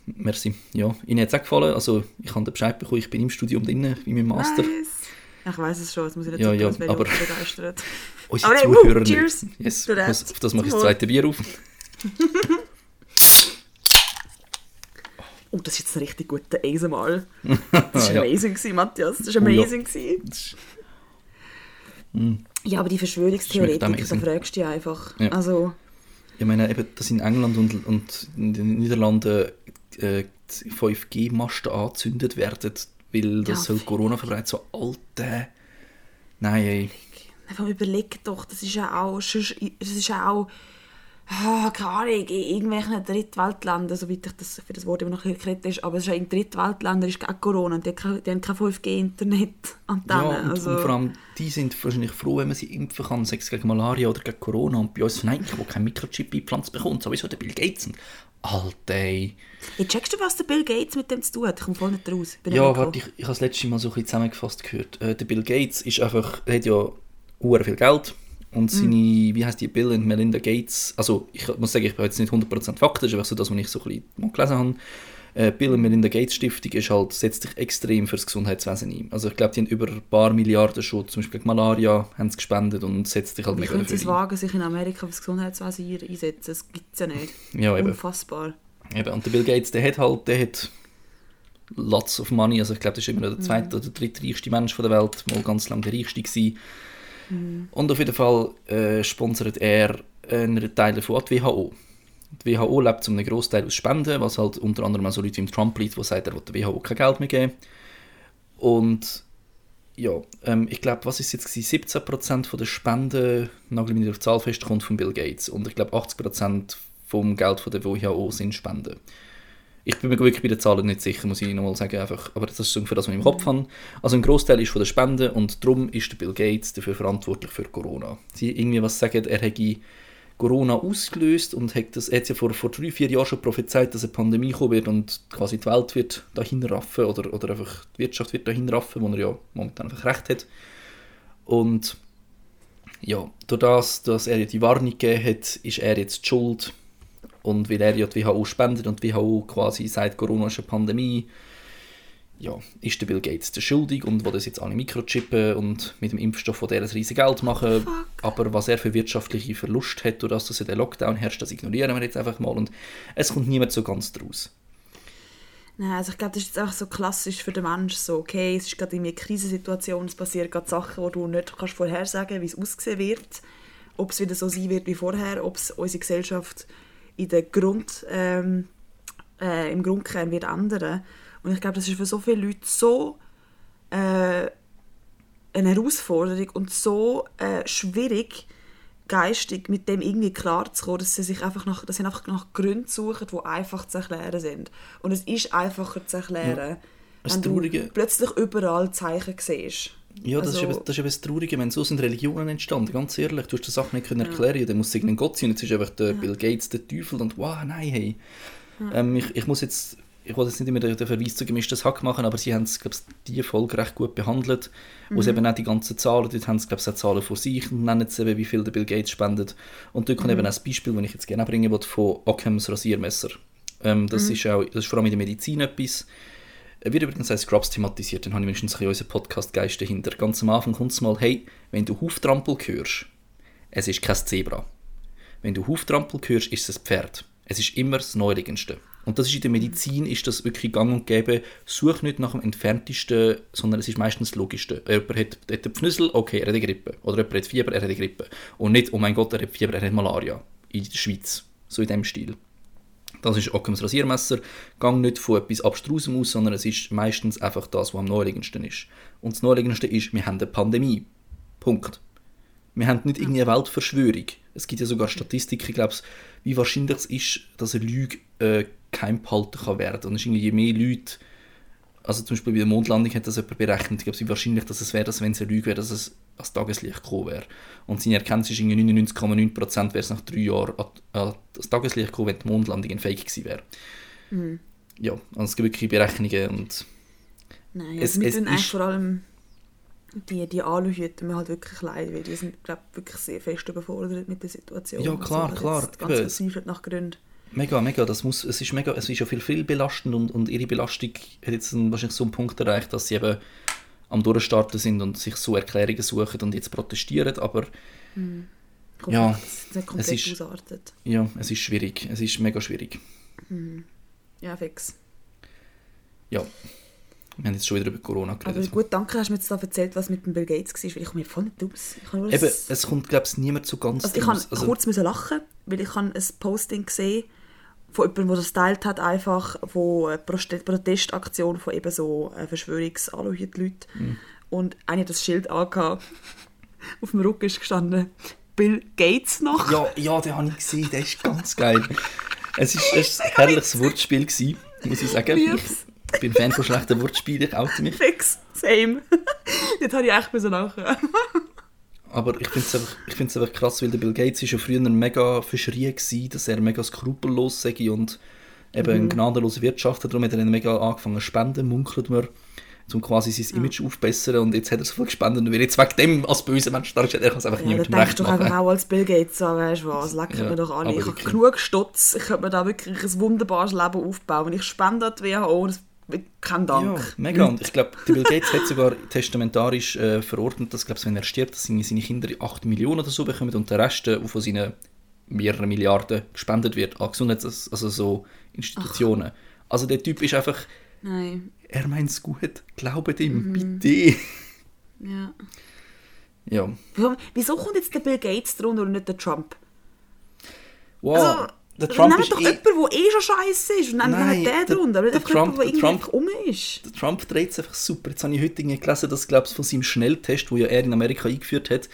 Merci. Ja, Ihnen hat es auch gefallen. Also, ich habe den Bescheid bekommen, ich bin im Studium drin, wie mein Master. Nice. Ich weiß es schon, jetzt muss ich nicht ja, ja, aber begeistert. [laughs] Unsere aber Zuhörer uh, cheers. Yes, auf das mache ich das zweite Bier auf. [laughs] Oh, das ist jetzt ein richtig guter ASMR. [laughs] Das war ja. amazing, gewesen, Matthias. Das war amazing. Ja. Mm. ja, aber die Verschwörungstheoretiker, da fragst du dich einfach. Ja. Also, ich meine, eben, dass in England und, und in den Niederlanden äh, 5G-Masten angezündet werden, weil das ja, soll Corona verbreitet, so alte... Nein, ey. Einfach überleg doch, das ist ja auch... Das ist ja auch ah, keine Ahnung, in irgendwelchen Drittweltländern, soweit ich das für das Wort immer noch ein bisschen kritisch, aber es ist in Drittweltländern ist auch Corona und die, die haben kein 5G-Internet-Antenne. Ja, und, also. und, vor allem, die sind wahrscheinlich froh, wenn man sie impfen kann, sei es gegen Malaria oder gegen Corona und bei uns, nein, ich will kein Mikrochip eingepflanzt bekommt, sowieso der Bill Gates. Und, Alter, ey. Hey, checkst du, was der Bill Gates mit dem zu tun hat? Ich komme voll nicht raus. Bin ja, warte, ich, ich habe das letzte Mal so ein bisschen zusammengefasst gehört. Äh, der Bill Gates ist einfach, er hat ja viel Geld und seine, mm. wie heißt die, Bill und Melinda Gates, also ich muss sagen, ich bin jetzt nicht 100% faktisch, einfach so das, was ich so ein bisschen mal gelesen habe. Äh, Bill und Melinda Gates Stiftung ist halt, setzt sich extrem für das Gesundheitswesen ein. Also ich glaube, die haben über ein paar Milliarden schon, zum Beispiel Malaria, haben sie gespendet und setzt sich halt mega dafür sie wagen, sich in Amerika für das Gesundheitswesen einsetzen? Das gibt es ja nicht. Ja, eben. Unfassbar. Eben. Und der Bill Gates, der hat halt, der hat lots of money, also ich glaube, das ist immer der zweite mm. oder drittreichste Mensch der Welt, mal ganz lange der reichste gewesen Mhm. Und auf jeden Fall äh, sponsert er einen Teil davon die WHO. Die WHO lebt zu einem Großteil aus Spenden, was halt unter anderem auch so Leute wie Trump liegt, die sagen, er will der WHO kein Geld mehr geben. Und ja, ähm, ich glaube, was ist jetzt gewesen? 17% der Spenden, nagel mich auf die Zahl fest, kommt von Bill Gates. Und ich glaube, 80% vom Geld von der WHO sind Spenden. Ich bin mir wirklich bei den Zahlen nicht sicher, muss ich nochmal sagen. Einfach. Aber das ist ungefähr das, was ich im Kopf habe. Also ein Großteil ist von der Spende und darum ist der Bill Gates dafür verantwortlich für Corona. Sie irgendwie was sagen, er hätte Corona ausgelöst und hat das, hat ja vor, vor drei, vier Jahren schon prophezeit, dass eine Pandemie kommen wird und quasi die Welt wird dahin raffen oder, oder einfach die Wirtschaft wird dahin raffen, wo er ja momentan einfach recht hat. Und ja, durch das, dass er die Warnung gegeben hat, ist er jetzt die schuld und weil er ja die WHO spendet und die WHO quasi seit Corona ist eine Pandemie, ja, ist der Bill Gates der schuldig und will das jetzt alle mikrochippen und mit dem Impfstoff von der ein riesiges Geld machen. Fuck. Aber was er für wirtschaftliche Verlust hat, durch das, dass er den Lockdown herrscht, das ignorieren wir jetzt einfach mal und es kommt niemand so ganz draus. Nein, also ich glaube, das ist jetzt auch so klassisch für den Menschen so, okay, es ist gerade in einer Krisensituation, es passieren gerade Sachen, die du nicht kannst vorhersagen kannst, wie es aussehen wird, ob es wieder so sein wird wie vorher, ob es unsere Gesellschaft in der Grund, ähm, äh, im Grundkern wird ändern. Und ich glaube, das ist für so viele Leute so äh, eine Herausforderung und so äh, schwierig, geistig mit dem irgendwie klarzukommen, dass sie sich einfach nach, dass sie einfach nach Gründen suchen, die einfach zu erklären sind. Und es ist einfacher zu erklären, ja. wenn du plötzlich überall Zeichen siehst. Ja, das, also, ist eben, das ist eben das Traurige, wenn so sind Religionen entstanden, ganz ehrlich, du hast die Sache nicht können erklären ja. dann muss irgendein Gott sein, jetzt ist einfach der ja. Bill Gates der Teufel und wow, nein, hey. Ja. Ähm, ich, ich muss jetzt, ich wollte jetzt nicht immer den, Verweis zu gemischtes Hack machen, aber sie haben es, glaube ich, die Folge recht gut behandelt, wo mhm. sie eben auch die ganzen Zahlen, dort haben sie, glaube ich, auch Zahlen von sich und nennen sie eben, wie viel der Bill Gates spendet. Und dort kommt mhm. eben auch das Beispiel, das ich jetzt gerne bringen wollte, von Ockhams Rasiermesser. Ähm, das, mhm. ist auch, das ist vor allem in der Medizin etwas, er wird übrigens als Scrubs thematisiert, dann habe ich wenigstens ein unseren Podcast-Geist dahinter. Ganz am Anfang kommt es mal, hey, wenn du Huftrampel hörst, es ist kein Zebra. Wenn du Huftrampel hörst, ist es ein Pferd. Es ist immer das Neuligendste. Und das ist in der Medizin ist das wirklich gang und gäbe. Such nicht nach dem entferntesten, sondern es ist meistens das Logischste. Jemand hat, hat einen Pfnüssel, okay, er hat eine Grippe. Oder jemand hat Fieber, er hat eine Grippe. Und nicht, oh mein Gott, er hat Fieber, er hat Malaria. In der Schweiz. So in dem Stil. Das ist Occams Rasiermesser. Gang nicht von etwas Abstrusem aus, sondern es ist meistens einfach das, was am naheliegendsten ist. Und das naheliegendste ist, wir haben eine Pandemie. Punkt. Wir haben nicht irgendeine Weltverschwörung. Es gibt ja sogar Statistiken, ich glaube, wie wahrscheinlich es ist, dass eine Lüge äh, geheim behalten kann werden. Und es ist irgendwie, je mehr Leute, also zum Beispiel bei der Mondlandung hat das jemand berechnet, ich glaube, wie wahrscheinlich dass es wäre, dass wenn es eine Lüge wäre, dass es als Tageslicht gekommen wäre. Und seine Erkenntnis ist irgendwie 99,9% wäre es nach drei Jahren an, an das Tageslicht gekommen, wenn die Mondlandung ein Fake gewesen wäre. Mhm. Ja, also es gibt wirklich Berechnungen und Nein, Es- also wir es tun eigentlich vor allem die, die Aluhüte mir halt wirklich leid, weil die sind, glaube wirklich sehr fest überfordert mit der Situation. Ja, klar, also, klar. Ganz verzweifelt nach Gründen. Mega, mega. Das muss, es ist mega, es ist ja viel, viel belastend und, und ihre Belastung hat jetzt wahrscheinlich so einen Punkt erreicht, dass sie eben am Durchstarten sind und sich so Erklärungen suchen und jetzt protestieren. Aber hoffe, Ja, es nicht komplett es ist- ausartet. ja, es ist schwierig. Es ist mega schwierig. Ja, fix. Ja. Wir haben jetzt schon wieder über Corona Aber geredet. gut, danke, hast du mir jetzt da erzählt, was mit dem Bill Gates war, weil ich komme mir voll nicht aus. Ich habe nur Eben, es kommt, glaube ich, niemand so ganz also ich draus. habe kurz müssen lachen, weil ich habe ein Posting gesehen von jemandem, der das geteilt hat, einfach von einer Protestaktion von eben so äh, Verschwörungs-Aluhut-Leuten. Mhm. Und einer hat das Schild angehabt. Auf dem Rücken ist gestanden, Bill Gates noch. Ja, ja, den habe ich gesehen, der ist ganz geil. Es war ein herrliches Wortspiel, gewesen, muss ich sagen. Lieb's. Ich bin Fan von schlechten Wortspielen, ich oute mich. Fix, same. [laughs] Dort habe ich echt müssen lachen. Aber ich finde es einfach, ich einfach krass, weil der Bill Gates ist ja früher mega verschrien gewesen, dass er mega skrupellos sei und eben Mhm. ein gnadenloser Wirtschafter. Darum hat er dann mega angefangen zu spenden, munkelt man, um quasi sein Image aufzubessern. Und jetzt hat er so viel gespendet und will jetzt wegen dem als böser Mensch dargestellt, er kann es einfach Ja, niemandem recht du doch einfach machen. auch als Bill Gates an, weißt du was, leck Ja, mir doch alle. aber Ich habe genug Stutz, ich könnte mir da wirklich ein wunderbares Leben aufbauen. Ich spende an die WHO, kein Dank. Ja, mega. Und ich glaube, Bill Gates hat sogar testamentarisch äh, verordnet, dass, glaub, wenn er stirbt, dass seine, Kinder 8 Millionen oder so bekommen und der Rest äh, von seinen mehreren Milliarden gespendet wird an Gesundheits-, also so Institutionen. Also der Typ ist einfach, Nein, er meint es gut, glaubt ihm, Mhm. bitte. ja. Ja. Wieso- Wieso kommt jetzt der Bill Gates drunter und nicht der Trump? Wow, Also, der Trump nehmt ist doch eh, jemanden, der eh schon scheiße ist und dann Nein, den der- nicht der einfach Trump- jemanden, der der Trump- um ist. der Trump dreht es einfach super. Jetzt habe ich heute gelesen, dass glaub, von seinem Schnelltest, wo ja er in Amerika eingeführt hat,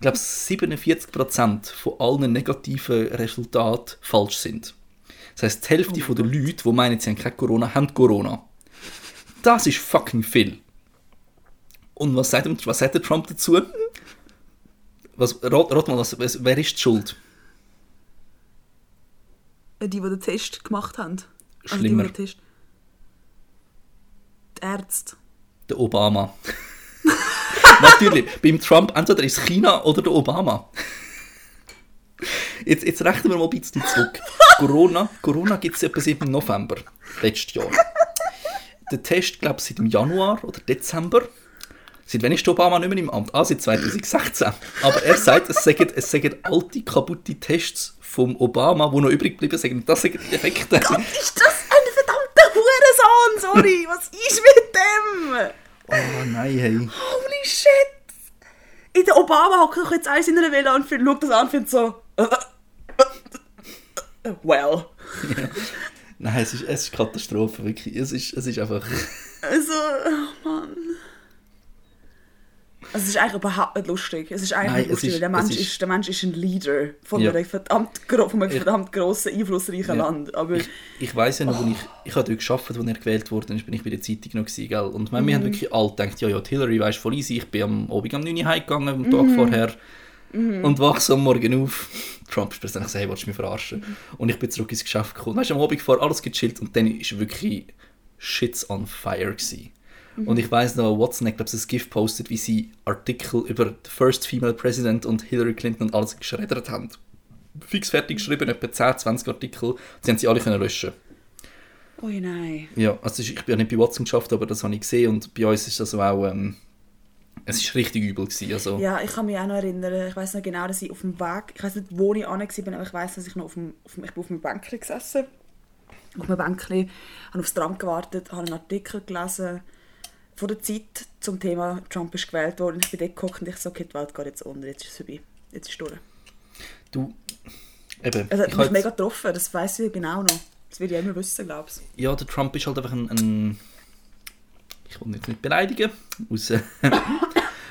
glaube 47% von allen negativen Resultaten falsch sind. Das heisst, die Hälfte Oh der Leute, die meinen, sie haben kein Corona, haben Corona. Das ist fucking viel. Und was sagt, was sagt der Trump dazu? Was, rat, rat mal, was, wer ist die schuld? Die, die den Test gemacht haben. Also Schlimmer. Die, die Test... Die Ärzte. Der Obama. [laughs] Natürlich, beim Trump entweder ist China oder der Obama. Jetzt, jetzt rechnen wir mal ein bisschen zurück. Corona, Corona gibt es etwa seit November letztes Jahr. Der Test, glaube ich, seit dem Januar oder Dezember. Seit wann ist der Obama nicht mehr im Amt? Ah, seit 2016. Aber er sagt, es seien, es seien alte, kaputte Tests vom Obama, die noch übrig geblieben sind. Das sind die Effekte. Ist das ein verdammter Hurensohn? Sorry, was ist mit dem? Oh nein, hey. Holy shit! In der Obama hockt doch jetzt eins in einer Villa und schaut das an und findet so. äh, äh, äh, Well. [laughs] Nein, es ist, es ist Katastrophe, wirklich. Es ist, es ist einfach... Also, oh Mann. Also, es ist eigentlich überhaupt nicht lustig. Es ist eigentlich Nein, nicht lustig, ist- weil der Mensch ist- ist, der Mensch ist ein Leader von, Ja. einem, verdammt, von einem Ich- verdammt grossen, einflussreichen Ja. Land. Aber Ich, ich weiss ja noch, als ich, ich habe dort gearbeitet, als er gewählt wurde, bin ich bei der Zeitung noch gewesen, gell? Und meine, wir haben wirklich alle gedacht, ja, ja, die Hillary weisst voll easy, ich bin am Abend um 9 Uhr heimgegangen, am Tag vorher, und wach so am Morgen auf. [laughs] Trump ist plötzlich gesagt, hey, willst du mich verarschen? Und ich bin zurück ins Geschäft gekommen. Weißt du, am Abend gefahren, alles gechillt, und dann ist wirklich Shits on fire gewesen. Und ich weiss noch, Watson hat, glaube ich, ein GIF postet, wie sie Artikel über the First Female President und Hillary Clinton und alles geschreddert haben. Fix fertig geschrieben, etwa 10, 20 Artikel. Sie haben sie alle können löschen oh nein. ja, also ich bin ja nicht bei Watson geschafft, aber das habe ich gesehen und bei uns ist das auch, ähm, es ist richtig übel gewesen, also Ja, ich kann mich auch noch erinnern, ich weiß noch genau, dass ich auf dem Weg, ich weiß nicht, wo ich an war, aber ich weiß, dass ich noch auf dem, auf dem, ich bin auf einem Bänkchen gesessen. Auf einem Bänkchen, habe aufs Tram gewartet, habe einen Artikel gelesen von der Zeit zum Thema Trump ist gewählt worden. Ich bin dort geguckt und ich so, okay, die Welt geht jetzt unter, jetzt ist es vorbei. Jetzt ist es durch. du, eben, Also, ich mich mega jetzt, getroffen, das weiss ich genau noch. Das will ich immer wissen, glaubst du? Ja, der Trump ist halt einfach ein... ein ich will nicht, nicht beleidigen. Aus, äh,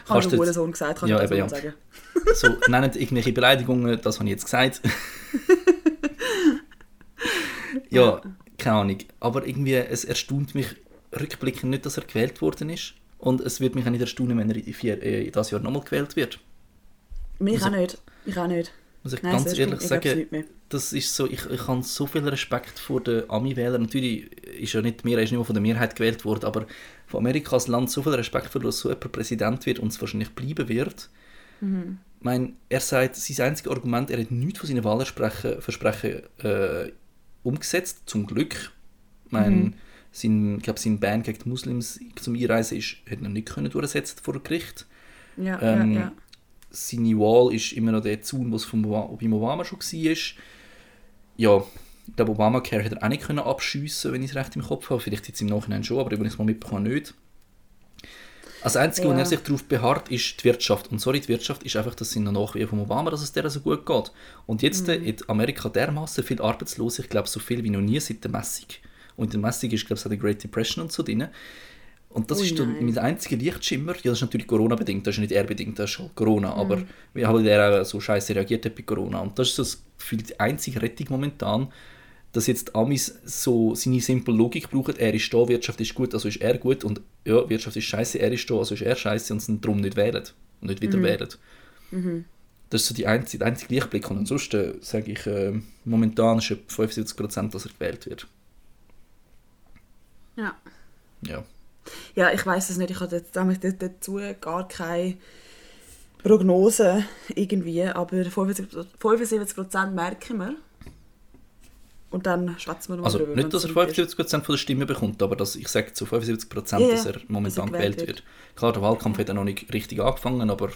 Hast du den Sohn gesagt, kann ja, ich eben, ja. sagen. so, nennt irgendwelche Beleidigungen, das habe ich jetzt gesagt. [laughs] ja, keine Ahnung. Aber irgendwie, es erstaunt mich rückblickend nicht, dass er gewählt worden ist. Und es wird mich auch nicht erstaunen, wenn er in, vier, äh, in das Jahr nochmal gewählt wird. Mich also, auch nicht. Mich auch nicht. Muss ich Nein, ganz ehrlich sagen, das ist so, ich, ich habe so viel Respekt vor den Ami-Wählern. Natürlich ist er nicht mehr, er ist nicht mehr von der Mehrheit gewählt worden, aber von Amerika als Land so viel Respekt vor, dass so jemand Präsident wird und es wahrscheinlich bleiben wird. Mhm. Ich meine, er sagt, sein einziges Argument, er hat nichts von seinen Wahlversprechen äh, umgesetzt, zum Glück. Ich meine, mhm. Sein, ich glaube, sein Ban gegen die Muslims zum Einreisen ist, hat er nicht können durchsetzen vor Gericht. Ja, ähm, ja, ja. Seine Wahl ist immer noch der Zaun, was von beim Obama schon war. Ja, ich glaube, Obamacare hätte er auch nicht können abschiessen wenn ich es recht im Kopf habe. Vielleicht jetzt im Nachhinein schon, aber wenn ich es mal mitbekomme, nicht. Das Einzige, ja. wo er sich darauf beharrt, ist die Wirtschaft. Und sorry, die Wirtschaft ist einfach, das sind noch Nachwehen von Obama, dass es der so gut geht. Und jetzt mhm. in Amerika dermaßen viel Arbeitslose, ich glaube so viel wie noch nie seit der Messung. Und in Messung ist, glaube ich, auch die Great Depression und so drin. Und das Ui, ist dann mein einziger Lichtschimmer. Ja, das ist natürlich Corona-bedingt, das ist nicht er bedingt, das ist schon Corona. Mhm. Aber wie halt der auch so scheiße reagiert bei Corona. Und das ist so das Gefühl, die einzige Rettung momentan, dass jetzt Amis so seine simple Logik brauchen, er ist da, Wirtschaft ist gut, also ist er gut und ja, Wirtschaft ist scheiße, er ist da, also ist er scheiße und sind darum nicht wählen und nicht wieder mhm. wählen. Mhm. Das ist so die einzige, der einzige Lichtblick und ansonsten sage ich, äh, momentan ist etwa 75%, dass er gewählt wird. Ja. Ja. Ja, ich weiß es nicht, ich habe dazu gar keine Prognose irgendwie, aber 75%, 75 merken wir. Und dann schwätzen wir noch Also drüber, nicht, dass er 75% von der Stimme bekommt, aber dass ich sage zu 75%, yeah, dass er momentan dass er gewählt wird. wird. Klar, der Wahlkampf hat ja noch nicht richtig angefangen, aber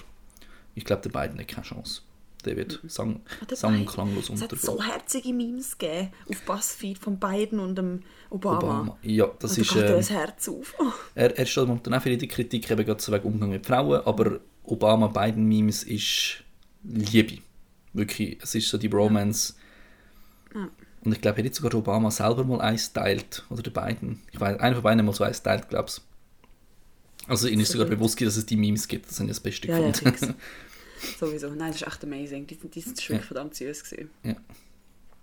ich glaube, der beiden hat keine Chance. Der wird mhm. sang, ja, sang und klanglos untergehen. Es hat so herzige Memes gegeben auf Buzzfeed von beiden und dem Obama. Obama. Ja, das und ist... Da ähm, das Herz auf. Oh. Er, er steht momentan auch für die Kritik, eben gerade wegen Umgang mit Frauen, aber Obama-Biden-Memes ist Liebe. Wirklich, es ist so die Bromance... Ja. Und ich glaube, er hat sogar Obama selber mal eins teilt, oder der beiden. Ich weiß, einer von beiden mal so eins teilt, glaube ich. Also ihnen ist sogar bewusst, dass es die Memes gibt, das sind ja das Beste ja, gefunden. Ja, [laughs] Sowieso, nein, das ist echt amazing. Die, die sind schon ja. verdammt süß gewesen. Ja.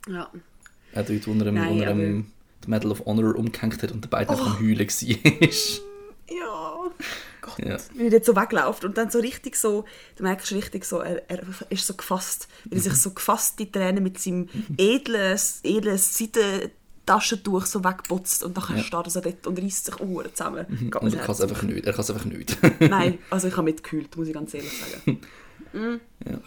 Ja. Auch dort, wo er, nein, wo er aber... Medal of Honor umgehängt hat und der beiden oh. am Heulen war. ja. Gott, ja. wie er dort so wegläuft und dann so richtig so, du merkst richtig so, er, er ist so gefasst, wie er sich so gefasst die Tränen mit seinem edlen, edlen Seidentaschentuch so wegputzt und dann ja. steht er so dort und reißt sich Uhren zusammen. Mhm. Und er kann es einfach nicht, er kann es einfach nicht. Nein, also ich habe mitgekühlt, muss ich ganz ehrlich sagen. [laughs] mm. Ja.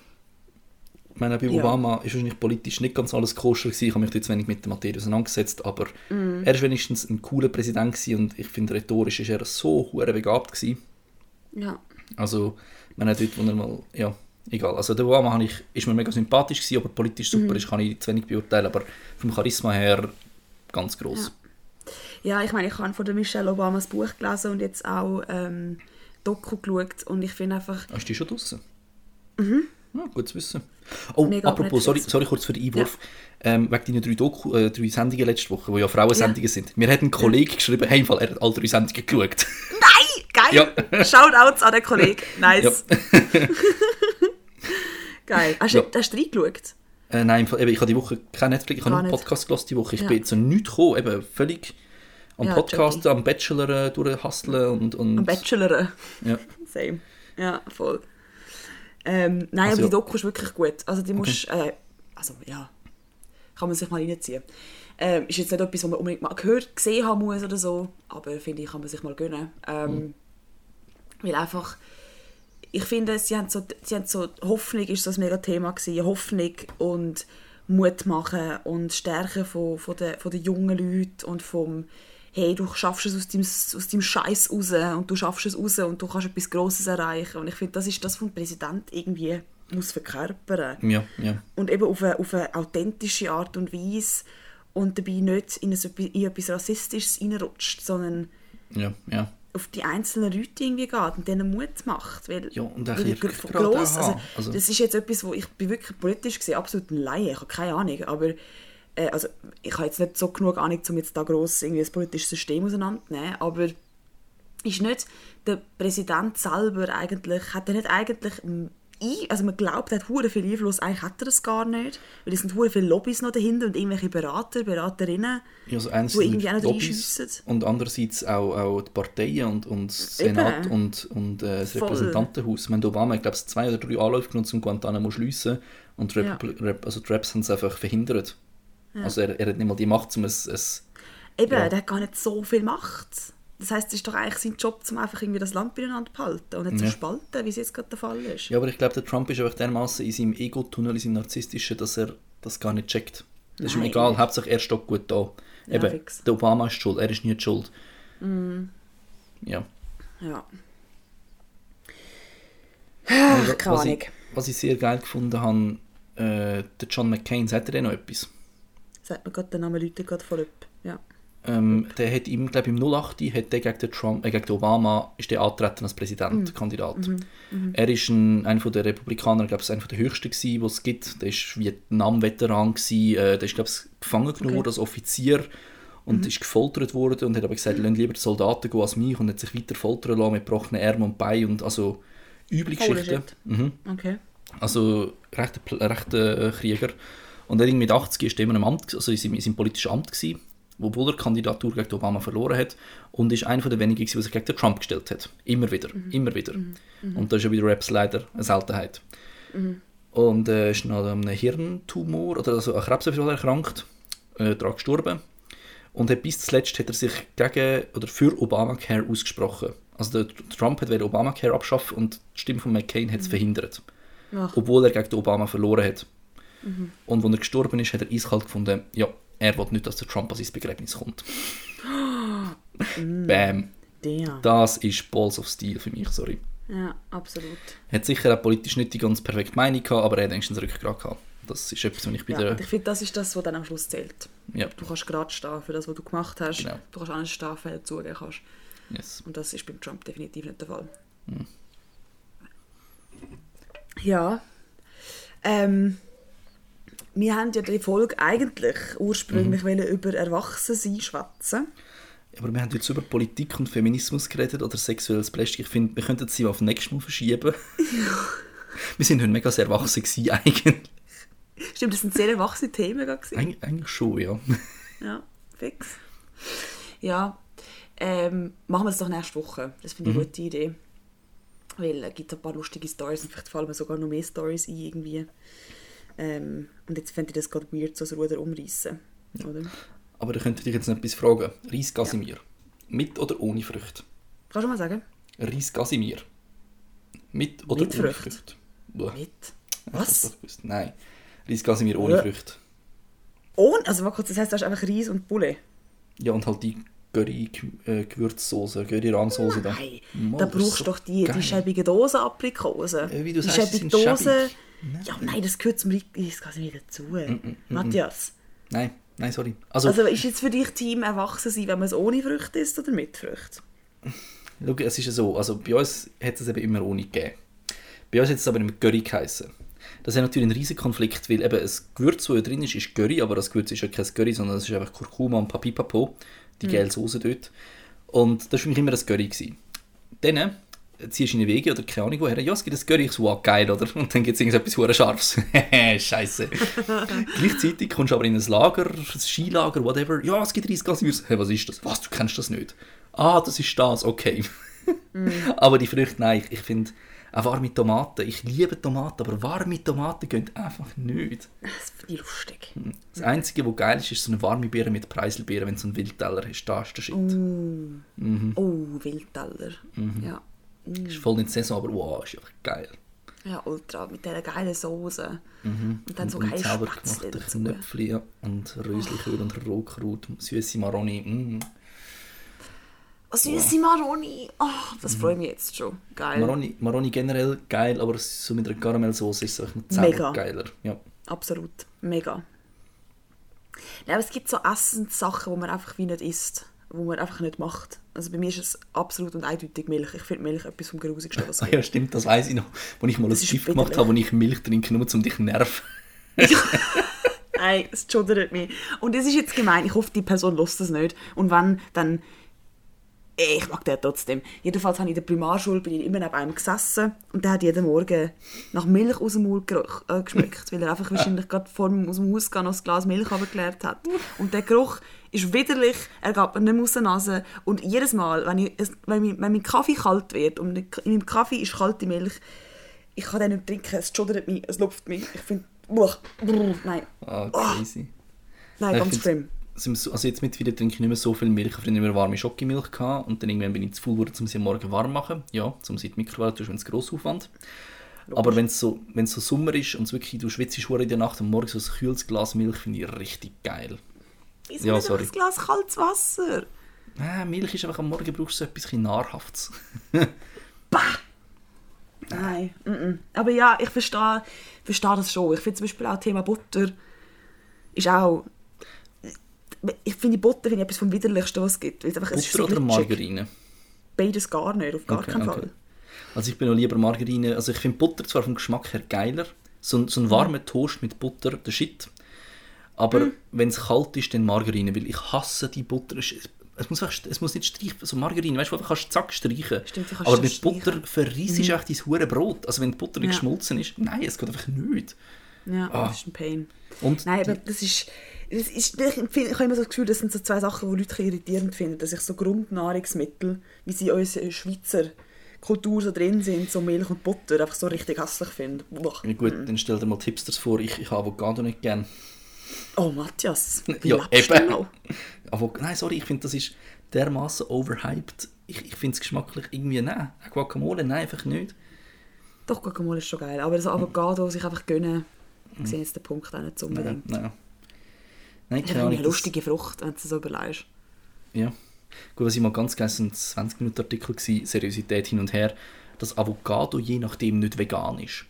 Ich meine, bei Obama ja. ist wahrscheinlich politisch nicht ganz alles koscher gewesen. Ich habe mich jetzt wenig mit der Materie auseinandergesetzt, aber mm. er war wenigstens ein cooler Präsident und ich finde, rhetorisch ist er so hure begabt gewesen. Ja. Also, man hat dort, wo er mal, ja, egal. Also der Obama ich, ist mir mega sympathisch gewesen, aber politisch super mm. ist, kann ich zu wenig beurteilen, aber vom Charisma her ganz groß. Ja. ja. ich meine, ich habe von der Michelle Obama das Buch gelesen und jetzt auch ähm, Doku geschaut und ich finde einfach... Hast du die schon draußen? Mhm. Ja, gut zu wissen. Oh, Mega apropos, sorry, sorry kurz für den Einwurf. Ja. Ähm, wegen deinen drei, Doku, äh, drei Sendungen letzte Woche, die ja Frauensendungen ja. sind. Mir hat ein Kollege ja. geschrieben, hey, er hat alle drei Sendungen geschaut. Nein! Geil! Ja. Shoutouts an den Kollegen. [laughs] Nice. [laughs] Geil. Hast, du, hast du reingeschaut? Äh, nein, eben, ich habe die Woche kein Netflix, ich habe einen Podcast gelassen die Woche. Ich bin zu nichts gekommen, eben völlig am Podcast, am Bachelor durchhasteln und, und... Am Bachelor. Ja. [laughs] Same. Ja, voll. Ähm, nein, also, aber die Doku ist wirklich gut. Also die musst, okay. äh, also ja, kann man sich mal reinziehen. Ähm, ist jetzt nicht etwas, was man unbedingt mal gehört, gesehen haben muss oder so, aber finde ich, kann man sich mal gönnen. Ähm, mhm. Weil einfach, ich finde, sie haben so, sie haben so Hoffnung ist so ein mega Thema gewesen, Hoffnung und Mut machen und Stärke von, von, den, von den jungen Leuten und vom hey, du schaffst es aus deinem, aus deinem Scheiß raus und du schaffst es raus und du kannst etwas Grosses erreichen. Und ich finde, das ist das, was ein Präsident irgendwie muss verkörpern. Ja, ja. Und eben auf eine, auf eine authentische Art und Weise und dabei nicht in, ein, in etwas Rassistisches reinrutscht, sondern ja, ja. auf die einzelnen Leute irgendwie geht und denen Mut macht. Weil, ja, und auch gross, also, also, Das ist jetzt etwas, wo ich bin wirklich politisch gesehen absolut ein Laie, ich habe keine Ahnung, aber äh, also ich habe jetzt nicht so genug Ahnung, um jetzt da gross irgendwie das politische System auseinanderzunehmen, aber ist nicht der Präsident selber eigentlich, hat er nicht eigentlich ein- also man glaubt, er hat hure viel Einfluss, eigentlich hat er das gar nicht, weil es sind hure viele Lobbys noch dahinter und irgendwelche Berater, Beraterinnen, Ja, also Wo irgendwie auch noch Lobbys reinschiessen. und andererseits auch, auch die Parteien und, und das Senat Eben. und, und äh, das Voll. Repräsentantenhaus. Ich meine, Obama, ich glaube, es zwei oder drei Anläufe genutzt, um Guantanamo zu schliessen und die Ja. Republi- Rep, also die Raps haben es einfach verhindert. Also er, er hat nicht mal die Macht, um es, es Eben, Ja. der hat gar nicht so viel Macht. Das heisst, es ist doch eigentlich sein Job, um einfach irgendwie das Land beieinander zu behalten und nicht zu Ja. spalten, wie es jetzt gerade der Fall ist. Ja, aber ich glaube, der Trump ist einfach dermaßen in seinem Ego-Tunnel, in seinem narzisstischen, dass er das gar nicht checkt. Das ist ihm Nein. egal, Hauptsache er steht gut da. Ja, Eben, fix. der Obama ist schuld, er ist nicht schuld. Mm. Ja. Ja. Also, Ach, keine was, Ahnung. ich, was ich sehr geil gefunden habe, äh, der John McCain, sagt er denn noch etwas? Sagt mir gerade der Name Leute gerade voll ab. Ja. Ähm, der hat ihm, glaube im 08 hat der gegen den, Trump, äh, gegen den Obama ist der angetreten als Präsidentkandidat. Er ist ein, einer von der Republikaner, glaube ich, einer der höchsten gewesen, was es gibt. Der ist Vietnam-Veteran gewesen. Äh, der ist, glaube ich, gefangen genommen Okay. als Offizier und ist gefoltert worden und hat aber gesagt, lass lieber die Soldaten gehen als mich und hat sich weiter foltern lassen mit gebrochenen Armen und Beinen und also üble Geschichten. Mhm. Okay. Also rechter, rechter äh, Krieger. Und er irgendwie mit 80 ist er immer im Amt, also in seinem, in seinem politischen Amt gewesen, obwohl er die Kandidatur gegen Obama verloren hat und ist einer der wenigen, der sich gegen den Trump gestellt hat. Immer wieder, immer wieder. Und das ist ja bei den Raps leider eine Seltenheit. Und er ist noch an einem Hirntumor oder also an Krebs erkrankt, äh, daran gestorben. Und hat bis zuletzt hat er sich gegen oder für Obamacare ausgesprochen. Also der Trump hat Obamacare abschaffen und die Stimme von McCain hat es verhindert Ach, obwohl er gegen Obama verloren hat. Und als er gestorben ist, hat er eiskalt gefunden, ja, er will nicht, dass der Trump an sein Begräbnis kommt. [gasps] Bam. der. Das ist Balls of Steel für mich, sorry. Ja, absolut. Er hat sicher auch politisch nicht die ganz perfekte Meinung gehabt, aber er hat wenigstens Rückgrat gehabt. Das ist etwas, was ich bei Ja, der... ich finde, das ist das, was dann am Schluss zählt. Ja, Du kannst gerade stehen für das, was du gemacht hast. Genau. Du kannst alles stehen, wenn du zugeben kannst. yes. Und das ist beim Trump definitiv nicht der Fall. Hm. Ja. Ähm, wir haben ja die Folge eigentlich ursprünglich Mhm. über Erwachsensein schwätzen. Aber wir haben jetzt über Politik und Feminismus geredet oder sexuelles Plastik. Ich finde, wir könnten sie auf nächstes Mal verschieben. [laughs] wir sind heute mega sehr erwachsen gewesen, eigentlich. Stimmt, das sind sehr erwachsene Themen. Eig eigentlich schon, ja. Ja, fix. Ja, ähm, machen wir es doch nächste Woche. Das finde ich Mhm. eine gute Idee. Weil es gibt ein paar lustige Stories und vielleicht fallen mir sogar noch mehr Stories ein irgendwie. Ähm, und jetzt fände ich das gerade weird, so das Ruder umreißen. Oder? Aber da könnte ich jetzt noch etwas fragen. Reis Casimir. Mit oder ohne Früchte? Kannst du mal sagen? Reis Casimir. Mit oder Mit ohne Früchte. Früchte? Mit. Was? Nein. Reis Casimir ohne Ja. Früchte. Ohne, also warte kurz, das heisst, du hast einfach Reis und Bulle? Ja, und halt die Curry-Gewürzsoße, Curry-Rahmsoße da. Nein, Mann, da das ist brauchst du doch die, geil. die schäbigen Dosen Aprikosen. Ja, wie du die sagst, sie schäbigen sind Ja, nein, das gehört zum Reis Casimir dazu. Matthias. Nein, nein, sorry. Also, Also ist jetzt für dich Team erwachsen sein, wenn man es ohne Früchte isst oder mit Früchten? schau, es ist ja so, also bei uns hat es eben immer ohne gegeben. Bei uns hat es aber immer Curry geheißen. Das ist natürlich ein riesiger Konflikt, weil eben das Gewürz, das ja drin ist, ist Curry, aber das Gewürz ist ja kein Curry, sondern es ist einfach Kurkuma und Papipapo, die gelbe Soße dort. Und das war für mich immer das Curry. Gewesen. Dann ziehst du in die Wege oder keine Ahnung woher, ja, es gibt ein wow, geil, oder? Und dann gibt es irgendetwas hure Scharfes. [laughs] Scheiße. [laughs] Gleichzeitig kommst du aber in ein Lager, ein Skilager, whatever, ja, es gibt Reisgas. Hey, was ist das? Was, du kennst das nicht? Ah, das ist das, okay. [laughs] aber die Früchte, nein, ich, ich finde, auch warme Tomaten, ich liebe Tomaten, aber warme Tomaten gehen einfach nicht. Das finde ich lustig. Das Einzige, was geil ist, ist so eine warme Beere mit Preiselbeeren, wenn du so einen Wildteller hast, das ist der Shit. Oh, Wildteller. Ja. Ist voll nicht Saison, aber wow, ist einfach geil. ja, ultra. Mit dieser geilen Soße. Und dann so selber Spätzle dazu. Knöpfli ja, und Röslichöl und Rohkraut, süße Maroni. Mm. Oh, süße Maroni. Oh, das freut mich jetzt schon. Geil. Maroni, Maroni generell geil, aber so mit einer Karamellsoße ist es einfach Mega. geiler. Ja. Absolut. Mega. Ja, aber es gibt so Essenssachen, die man einfach wie nicht isst. Wo man einfach nicht macht. Also bei mir ist es absolut und eindeutig Milch. Ich finde Milch etwas vom Grusigsten, was Ah, ja, stimmt, das weiß ich noch. Als ich mal ein Das Gift bitter gemacht habe, wo ich Milch trinke, nur um dich nerven. [laughs] Nein, es schudert mich. Und es ist jetzt gemein, ich hoffe, die Person lässt das nicht. Und wenn, dann... Ich mag den trotzdem. Jedenfalls habe ich in der Primarschule bin ich immer neben einem gesessen und der hat jeden Morgen nach Milch aus dem Mund geruch, äh, geschmeckt, weil er einfach wahrscheinlich gerade vor dem, aus dem Haus gehen noch ein Glas Milch runtergeleert hat. Und der Geruch ist widerlich, er geht mir nicht mehr aus der Nase und jedes Mal, wenn, ich, wenn, mein, wenn mein Kaffee kalt wird und in meinem Kaffee ist kalte Milch, ich kann den nicht trinken, es schudert mich, es lupft mich. Ich finde, nein, Ah, crazy. nein, ganz schlimm. Also jetzt mittlerweile trinke ich nicht mehr so viel Milch. Ich habe früher immer warme Schokimilch gehabt und dann irgendwann bin ich zu faul geworden, um sie am Morgen warm zu machen. Ja, um sie in die Mikrowelle zu tun, wenn es gross Aufwand. Aber wenn es so, wenn's so Sommer ist und es wirklich, du schwitzt in der Nacht und morgens so ein kühles Glas Milch, finde ich richtig geil. Wieso Ja, nicht sorry. ein Glas kaltes Wasser? Ah, Milch ist einfach am Morgen brauchst du so etwas bisschen Nahrhaftes. [laughs] Nein, mm -mm. aber ja, ich verstehe, verstehe das schon. Ich finde zum Beispiel auch Thema Butter ist auch... Ich finde Butter finde ich etwas vom widerlichsten, was es gibt. weil es einfach, es ist Butter oder. Margarine? Beides gar nicht, auf gar Okay, keinen okay. Fall. Also ich bin noch lieber Margarine. Also ich finde Butter zwar vom Geschmack her geiler. So, ein- so ein warmer Toast mit Butter, der Shit. Aber Mhm. wenn es kalt ist, dann Margarine, weil ich hasse die Butter. Es, muss, einfach, es muss nicht streichen, so Margarine, weißt du, du kannst zack streichen. Stimmt, kannst Aber mit Butter streichen. verreissest du echt dein hure Brot. Also wenn die Butter nicht Ja. geschmolzen ist, nein, es geht einfach nicht. Ja, Ah. das ist ein Pain. Und Nein, aber das ist... Ist ich, ich habe immer so das Gefühl, das sind so zwei Sachen, die Leute irritierend finden. Dass ich so Grundnahrungsmittel, wie sie in unserer Schweizer Kultur so drin sind, so Milch und Butter, einfach so richtig hässlich finde. Ja, gut, dann stell dir mal die Hipsters vor, ich, ich habe Avocado nicht gern. Oh, Matthias, Ja, eben. du noch? [laughs] Avo nein, sorry, ich finde, das ist dermaßen overhyped. Ich, ich finde es geschmacklich irgendwie, nein. Guacamole, nein, einfach nicht. Doch, Guacamole ist schon geil. Aber so Avocado sich einfach gönnen, ich sehe jetzt den Punkt auch nicht so Nein, unbedingt. nein. Nein, Das ist keine eine Ahnung. das- lustige Frucht, wenn du es so überlegst. Ja. Gut, was ich mal ganz geil, es war ein 20-Minuten-Artikel, gewesen, Seriosität hin und her, dass Avocado je nachdem nicht vegan ist.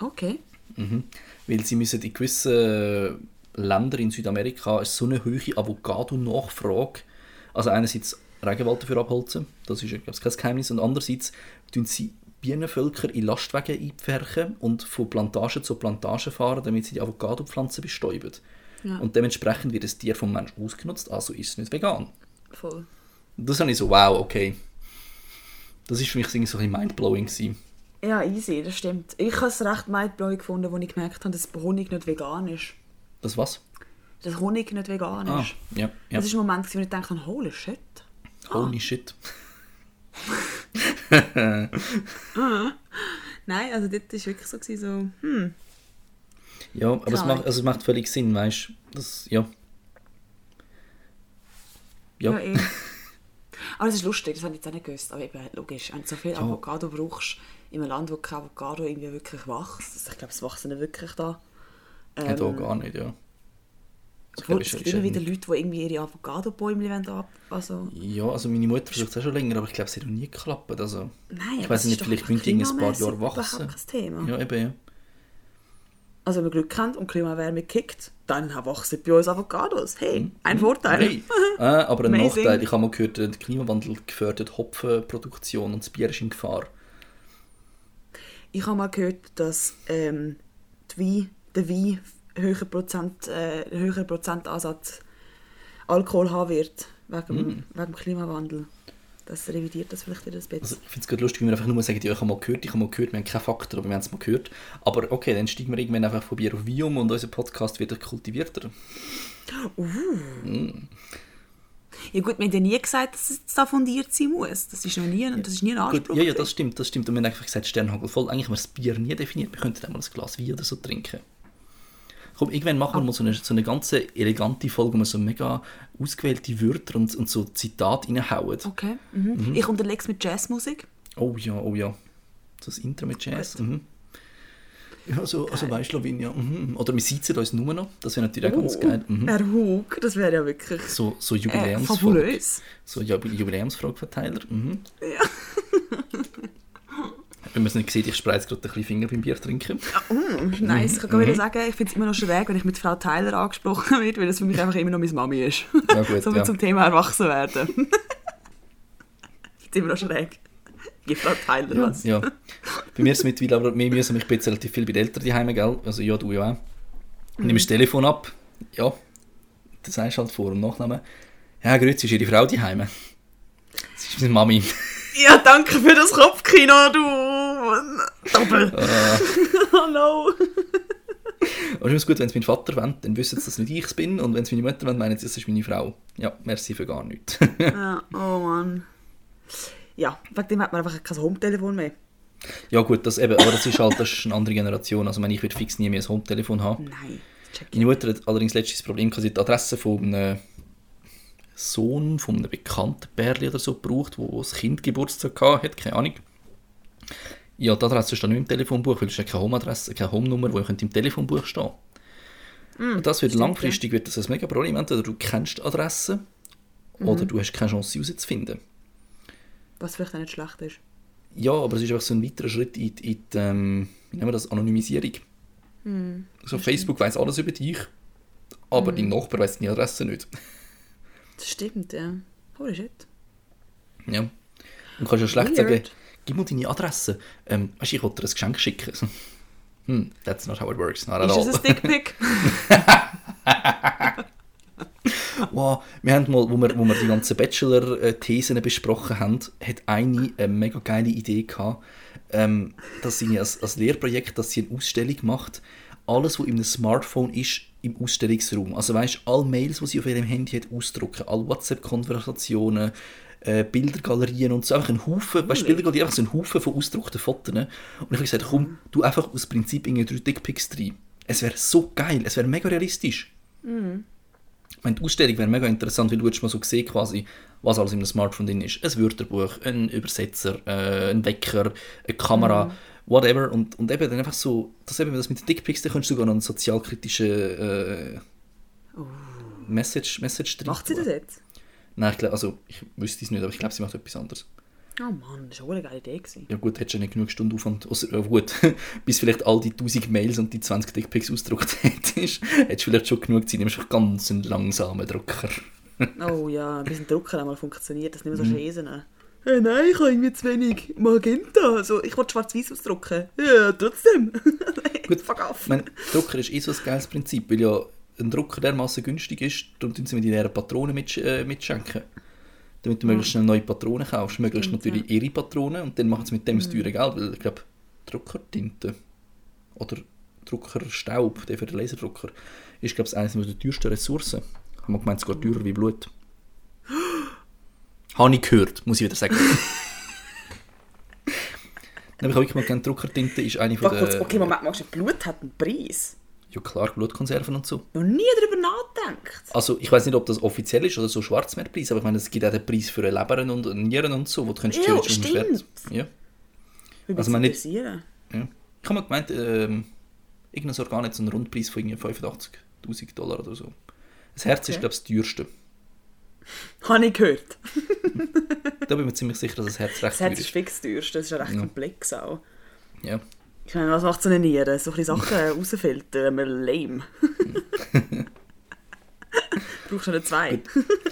Okay. Mhm. Weil sie müssen in gewissen Ländern in Südamerika ist so eine hohe Avocado-Nachfrage. Also einerseits Regenwald dafür abholzen, das ist glaube ich kein Geheimnis, und andererseits tun sie Bienenvölker in Lastwagen einpferchen und von Plantage zu Plantage fahren, damit sie die Avocado-Pflanzen bestäuben. Ja. Und dementsprechend wird das Tier vom Mensch ausgenutzt, also ist es nicht vegan. Voll. Und das habe ich so, wow, okay. Das ist für mich so ein bisschen mindblowing gewesen. Ja, easy, das stimmt. Ich habe es recht mindblowing gefunden, als ich gemerkt habe, dass Honig nicht vegan ist. Das was? Dass Honig nicht vegan Ah, ist. ja, ja. Das ist ein Moment, wo ich dachte, holy shit. Holy shit. [laughs] Nein, also dort war wirklich so, so hm. Ja, aber es macht, also es macht völlig Sinn, weißt du? Das, ja. Ja. Ja, eh. [laughs] Aber das ist lustig, das habe ich jetzt auch nicht gewusst. Aber eben, logisch, wenn du so viel Avocado brauchst, in einem Land, wo kein Avocado irgendwie wirklich wächst, also ich glaube, es wachsen nicht wirklich da. ja, da Ähm, gar nicht, ja. Das Obwohl, es gibt ist immer ja wieder Leute, die irgendwie ihre Avocado-Bäume ab... Also, Ja, also meine Mutter versucht es auch schon länger, aber ich glaube, es hat noch nie geklappt. Also, nein, ich weiß das nicht, ist vielleicht in ein paar Jahre wachsen. überhaupt kein Thema. Ja, eben, ja. Also wenn wir Glück haben und Klimawärme kickt, dann wachsen bei uns Avocados. Hey, ein Vorteil. Hey. [laughs] äh, aber ein Amazing. Nachteil, ich habe mal gehört, der Klimawandel gefördert Hopfenproduktion und das Bier ist in Gefahr. Ich habe mal gehört, dass ähm, Wein, der Wein höher Prozent, äh, höheren Prozentansatz Alkohol haben wird, wegen, Mm. wegen dem Klimawandel. Das revidiert das vielleicht wieder ein bisschen. Also, ich finde es gerade lustig, wie wir einfach nur sagen, ja, ich habe mal gehört, ich habe mal gehört, wir haben keine Fakten, aber wir haben es mal gehört. Aber okay, dann steigen wir irgendwann einfach von Bier auf Wein um und unser Podcast wird kultivierter. ja gut, wir haben ja nie gesagt, dass es da fundiert sein muss. Das ist noch nie, das ist nie ein Gut, Anspruch. ja, ja, das stimmt, das stimmt. Und wir haben einfach gesagt, Sternhagel voll. Eigentlich haben wir das Bier nie definiert. Wir könnten einmal ein Glas Wein oder so trinken. Komm, irgendwann machen wir mal so eine, so eine ganze elegante Folge, wo wir so mega ausgewählte Wörter und, und so Zitate reinhauen. Okay. Mhm. Ich unterlege es mit Jazzmusik. Oh ja, oh ja. Das Intro mit Jazz. Mhm. Ja, so, also weißt du, Lavinia. Mhm. Oder wir sitzen uns nur noch. Das wäre natürlich auch ganz geil. Mhm. Herr Hug, das wäre ja wirklich So, so äh, Jubiläumsfolge. fabulös. so Jub- Jubiläumsfrageverteiler. Mhm. Ja. [laughs] Wenn man es nicht sieht, ich spreize gerade ein bisschen Finger beim Bier trinken. Mm, nice. Ich kann mhm. wieder sagen, ich finde es immer noch schräg, wenn ich mit Frau Tyler angesprochen werde, weil das für mich einfach immer noch meine Mami ist. Ja, gut, [laughs] so ja. zum Thema Erwachsenwerden. ich [laughs] finde es immer noch schräg. Gib Frau Tyler Ja, was. ja. Bei mir ist es mittlerweile, aber wir müssen mich bisschen relativ viel bei den Eltern daheim, gell? Also ja, du ja auch. Mhm. Nimmst das Telefon ab. Ja, das sagst du halt vor dem Nachnamen. Ja, grüezi, ist Ihre Frau daheim? Das ist meine Mami. Ja, danke für das Kopfkino, du Doppel. [laughs] oh no. Aber es ist gut, wenn es mein Vater wollen, dann wissen sie, dass nicht ich bin. Und wenn es meine Mutter wollen, meinen sie, das ist meine Frau. Ja, merci für gar nichts. ja, oh Mann. Ja, wegen dem hat man einfach kein Home-Telefon mehr. Ja gut, das eben, aber das ist halt das ist eine andere Generation. Also ich würde fix nie mehr ein Home-Telefon haben. Nein, check Meine Mutter hat allerdings letztes Problem, dass sie die Adresse von einem Sohn, von einem bekannten Pärchen oder so gebraucht, wo das Kind Geburtstag hatte, keine Ahnung. Ja, die Adresse steht nicht im Telefonbuch, weil es ist keine Home-Adresse, keine Home-Nummer, die im Telefonbuch stehen mm, Und das wird langfristig wird das ein mega Problem. Entweder du kennst die Adresse mhm. oder du hast keine Chance, sie herauszufinden. Was vielleicht auch nicht schlecht ist. Ja, aber es ist einfach so ein weiterer Schritt in, in die, ähm, wie nennen wir das, Anonymisierung. Mm, also Facebook weiß alles über dich, aber mm. dein Nachbar weiß deine Adresse nicht. Das stimmt, ja. Holy shit. Ja. Und kannst ja schlecht Weird. sagen, gib mir deine Adresse. Ähm, weißt du, ich wollte dir ein Geschenk schicken. [laughs] hm, that's not how it works. Not at all. Ist das ein Dickpick? [laughs] wow, wir haben mal, wo wir, wo wir die ganzen Bachelor-Thesen besprochen haben, hat eine eine mega geile Idee gehabt, ähm, dass sie als, als Lehrprojekt, dass sie eine Ausstellung macht, alles, was in einem Smartphone ist, im Ausstellungsraum. Also weißt, alle Mails, die sie auf ihrem Handy hat, ausdrucken, alle WhatsApp-Konversationen, äh, Bildergalerien und so, einfach ein Haufen, weißt, Bildergalerien, einfach so ein Haufen von ausgedruckten Fotos. Und ich habe gesagt, komm, du einfach aus Prinzip in drei Dickpics rein. Es wäre so geil, es wäre mega realistisch. Mhm. meine, die Ausstellung wäre mega interessant, weil du mal so sehen quasi, was alles in einem Smartphone drin ist. Ein Wörterbuch, ein Übersetzer, äh, ein Wecker, eine Kamera, mhm. Whatever. Und, und eben dann einfach so, das eben das mit den Dickpics, da kannst du sogar noch einen sozialkritischen äh, oh. Message, Message drin Macht sie das jetzt? Nein, ich glaube, also ich wüsste es nicht, aber ich glaube, sie macht etwas anderes. Oh Mann, das war auch eine geile Idee. Gewesen. Ja gut, hättest du nicht genug Stunden Aufwand, also, äh, gut, [laughs] bis vielleicht all die 1000 Mails und die 20 Dickpics ausgedruckt [laughs] hättest, hättest du vielleicht schon genug Zeit, nimmst du ganz einen langsamen Drucker. oh ja, ein Drucker einmal funktioniert, das nicht mehr so mhm. Hey, nein, ich habe irgendwie zu wenig Magenta. Also, ich wollte schwarz-weiß ausdrucken. Ja, trotzdem. [laughs] Gut, fuck off. Mein Drucker ist eh so ein geiles Prinzip, weil ja ein Drucker dermaßen günstig ist, darum tun sie mir die leeren Patronen mit, äh, mitschenken. Damit du möglichst schnell neue Patronen kaufst. Möglichst Stimmt, natürlich ja. ihre Patronen und dann machen sie mit dem das mhm. teure Geld, weil ich glaube, Druckertinte oder Druckerstaub, der für den Laserdrucker, ist glaube ich eines der teuersten Ressourcen. Haben wir gemeint, sogar teurer wie Blut. [gasps] Habe ich gehört, muss ich wieder sagen. [laughs] ich habe wirklich mal gerne Druckertinte, ist eine von der... Okay, Moment, Blut hat einen Preis? Ja klar, Blutkonserven und so. Noch nie darüber nachgedacht. Also ich weiß nicht, ob das offiziell ist oder so Schwarzmeerpreis, aber ich meine, es gibt auch den Preis für Leber und Nieren und so, wo du kannst ja, stimmt. Ja. Wie also, meine, ja. Ich habe mal gemeint, ähm, irgendein Organ hat so einen Rundpreis von 85'000 Dollar oder so. Das Herz okay. ist, glaube ich, das teuerste. [laughs] Habe ich gehört. da bin ich mir ziemlich sicher, dass das Herz recht Das Herz ist fix das teuerste, das ist ja recht ja. komplex auch. Ja. Ich meine, was macht so eine Niere? So ein Sachen [laughs] rausfiltern, wir lame. [laughs] Brauchst du nicht zwei?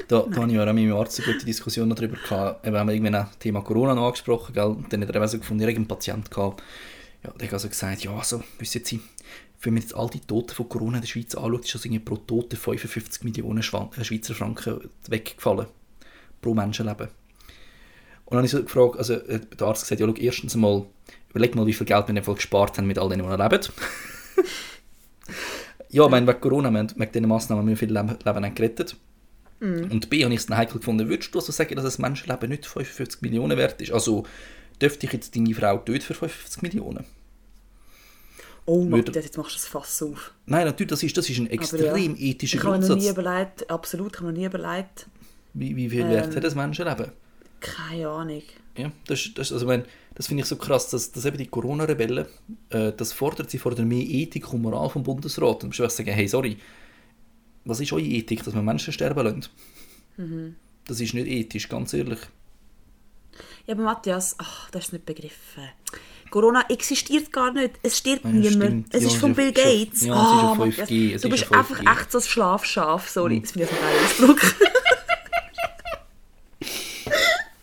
da, da habe ich auch mit meinem Arzt eine gute Diskussion darüber gehabt. Wir haben irgendwann das Thema Corona noch angesprochen, gell? Und dann hat er so gefunden, einen Patient gehabt. Ja, der hat also gesagt, ja, also, wissen Sie, wenn man jetzt all die Toten von Corona in der Schweiz anschaut, ist das irgendwie pro Tote 55 Millionen äh, Schweizer Franken weggefallen. Pro Menschenleben. Und dann habe ich so gefragt, also äh, der Arzt gesagt, ja, schau, erstens einmal, überleg mal, wie viel Geld wir in gespart haben mit all denen, die leben. [laughs] ja, ich meine, wegen Corona, wir haben wegen diesen Massnahmen wir viele Leben, Leben gerettet. Mm. Und B, habe ich es dann heikel gefunden, würdest du also sagen, dass ein Menschenleben nicht 55 Millionen wert ist? Also, dürfte ich jetzt deine Frau töten für 55 Millionen? Oh mein Gott, jetzt machst du das Fass auf. Nein, natürlich, das ist, das ist ein extrem ja, ethischer ich Grundsatz. Ich habe noch nie überlegt, absolut, ich habe noch nie überlegt. Wie, wie viel ähm, Wert hat das Menschenleben? Keine Ahnung. Ja, das, das, also mein, das finde ich so krass, dass, dass eben die Corona-Rebellen, äh, das fordert, sie fordern mehr Ethik und Moral vom Bundesrat. Und du musst sagen, hey, sorry, was ist eure Ethik, dass man Menschen sterben lässt? Mhm. Das ist nicht ethisch, ganz ehrlich. Ja, aber Matthias, ach, das ist nicht begriffen. Corona existiert gar nicht. Es stirbt ja, niemand. Es ja, ist von Bill Gates. Ja, oh, ah, 5G. du bist einfach echt so ein Schlafschaf. Sorry, mhm. das finde ich ein geiler Ausdruck. [laughs]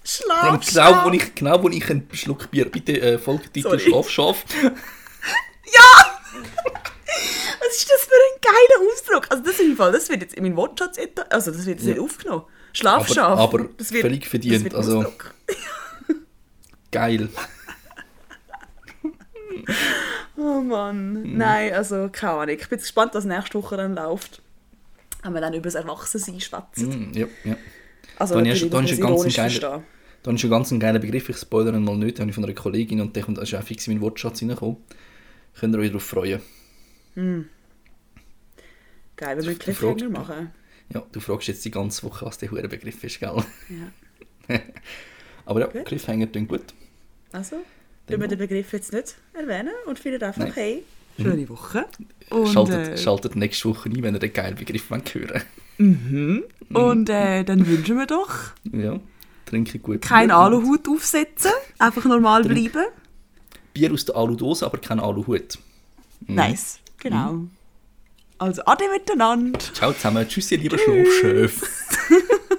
Schlaf, genau, wo ich, genau, wo ich einen Schluck Bier. Bitte äh, Folgetitel Schlafschaf. [laughs] ja! Was ist das für ein geiler Ausdruck? Also das, ist im Fall, das wird jetzt in meinen Wortschatz, also das wird jetzt nicht aufgenommen. Schlafschaf. Aber- aber das wird, völlig verdient, also-. [laughs] Geil. [laughs] Oh Mann. Mhm. Nein, also keine Ahnung. Ich bin gespannt, was nächste Woche dann läuft. Wenn wir dann über das Erwachsensein schwätzen. Mm, ja, ja. Also Dann ist- dann ist ich ein ganz geiler-. Dann ist ein ganz geiler Begriff, ich spoilere ihn mal nicht, den habe ich von einer Kollegin und der kommt, ist auch fix in meinen Wortschatz reingekommen. Könnt ihr euch darauf freuen. Geil, wenn wir Du Cliffhanger machen. Ja, du fragst jetzt die ganze Woche, was der Begriff ist, gell? Ja. [laughs] Aber ja, Okay. Cliffhanger klingt gut. Also, Dann wir den mal. Begriff jetzt nicht erwähnen und finden einfach, Nein. hey, schöne Woche. Und, schaltet, äh, schaltet nächste Woche ein, wenn ihr den geilen Begriff wollt hören und äh, dann wünschen wir doch, Ja, trinke gut. kein Aluhut aufsetzen, einfach normal Trink- bleiben. Bier aus der Aludose, aber kein Aluhut. Mhm. Nice, genau. Also, ade miteinander. Ciao zusammen, tschüss ihr lieber Schlafschöf. [laughs]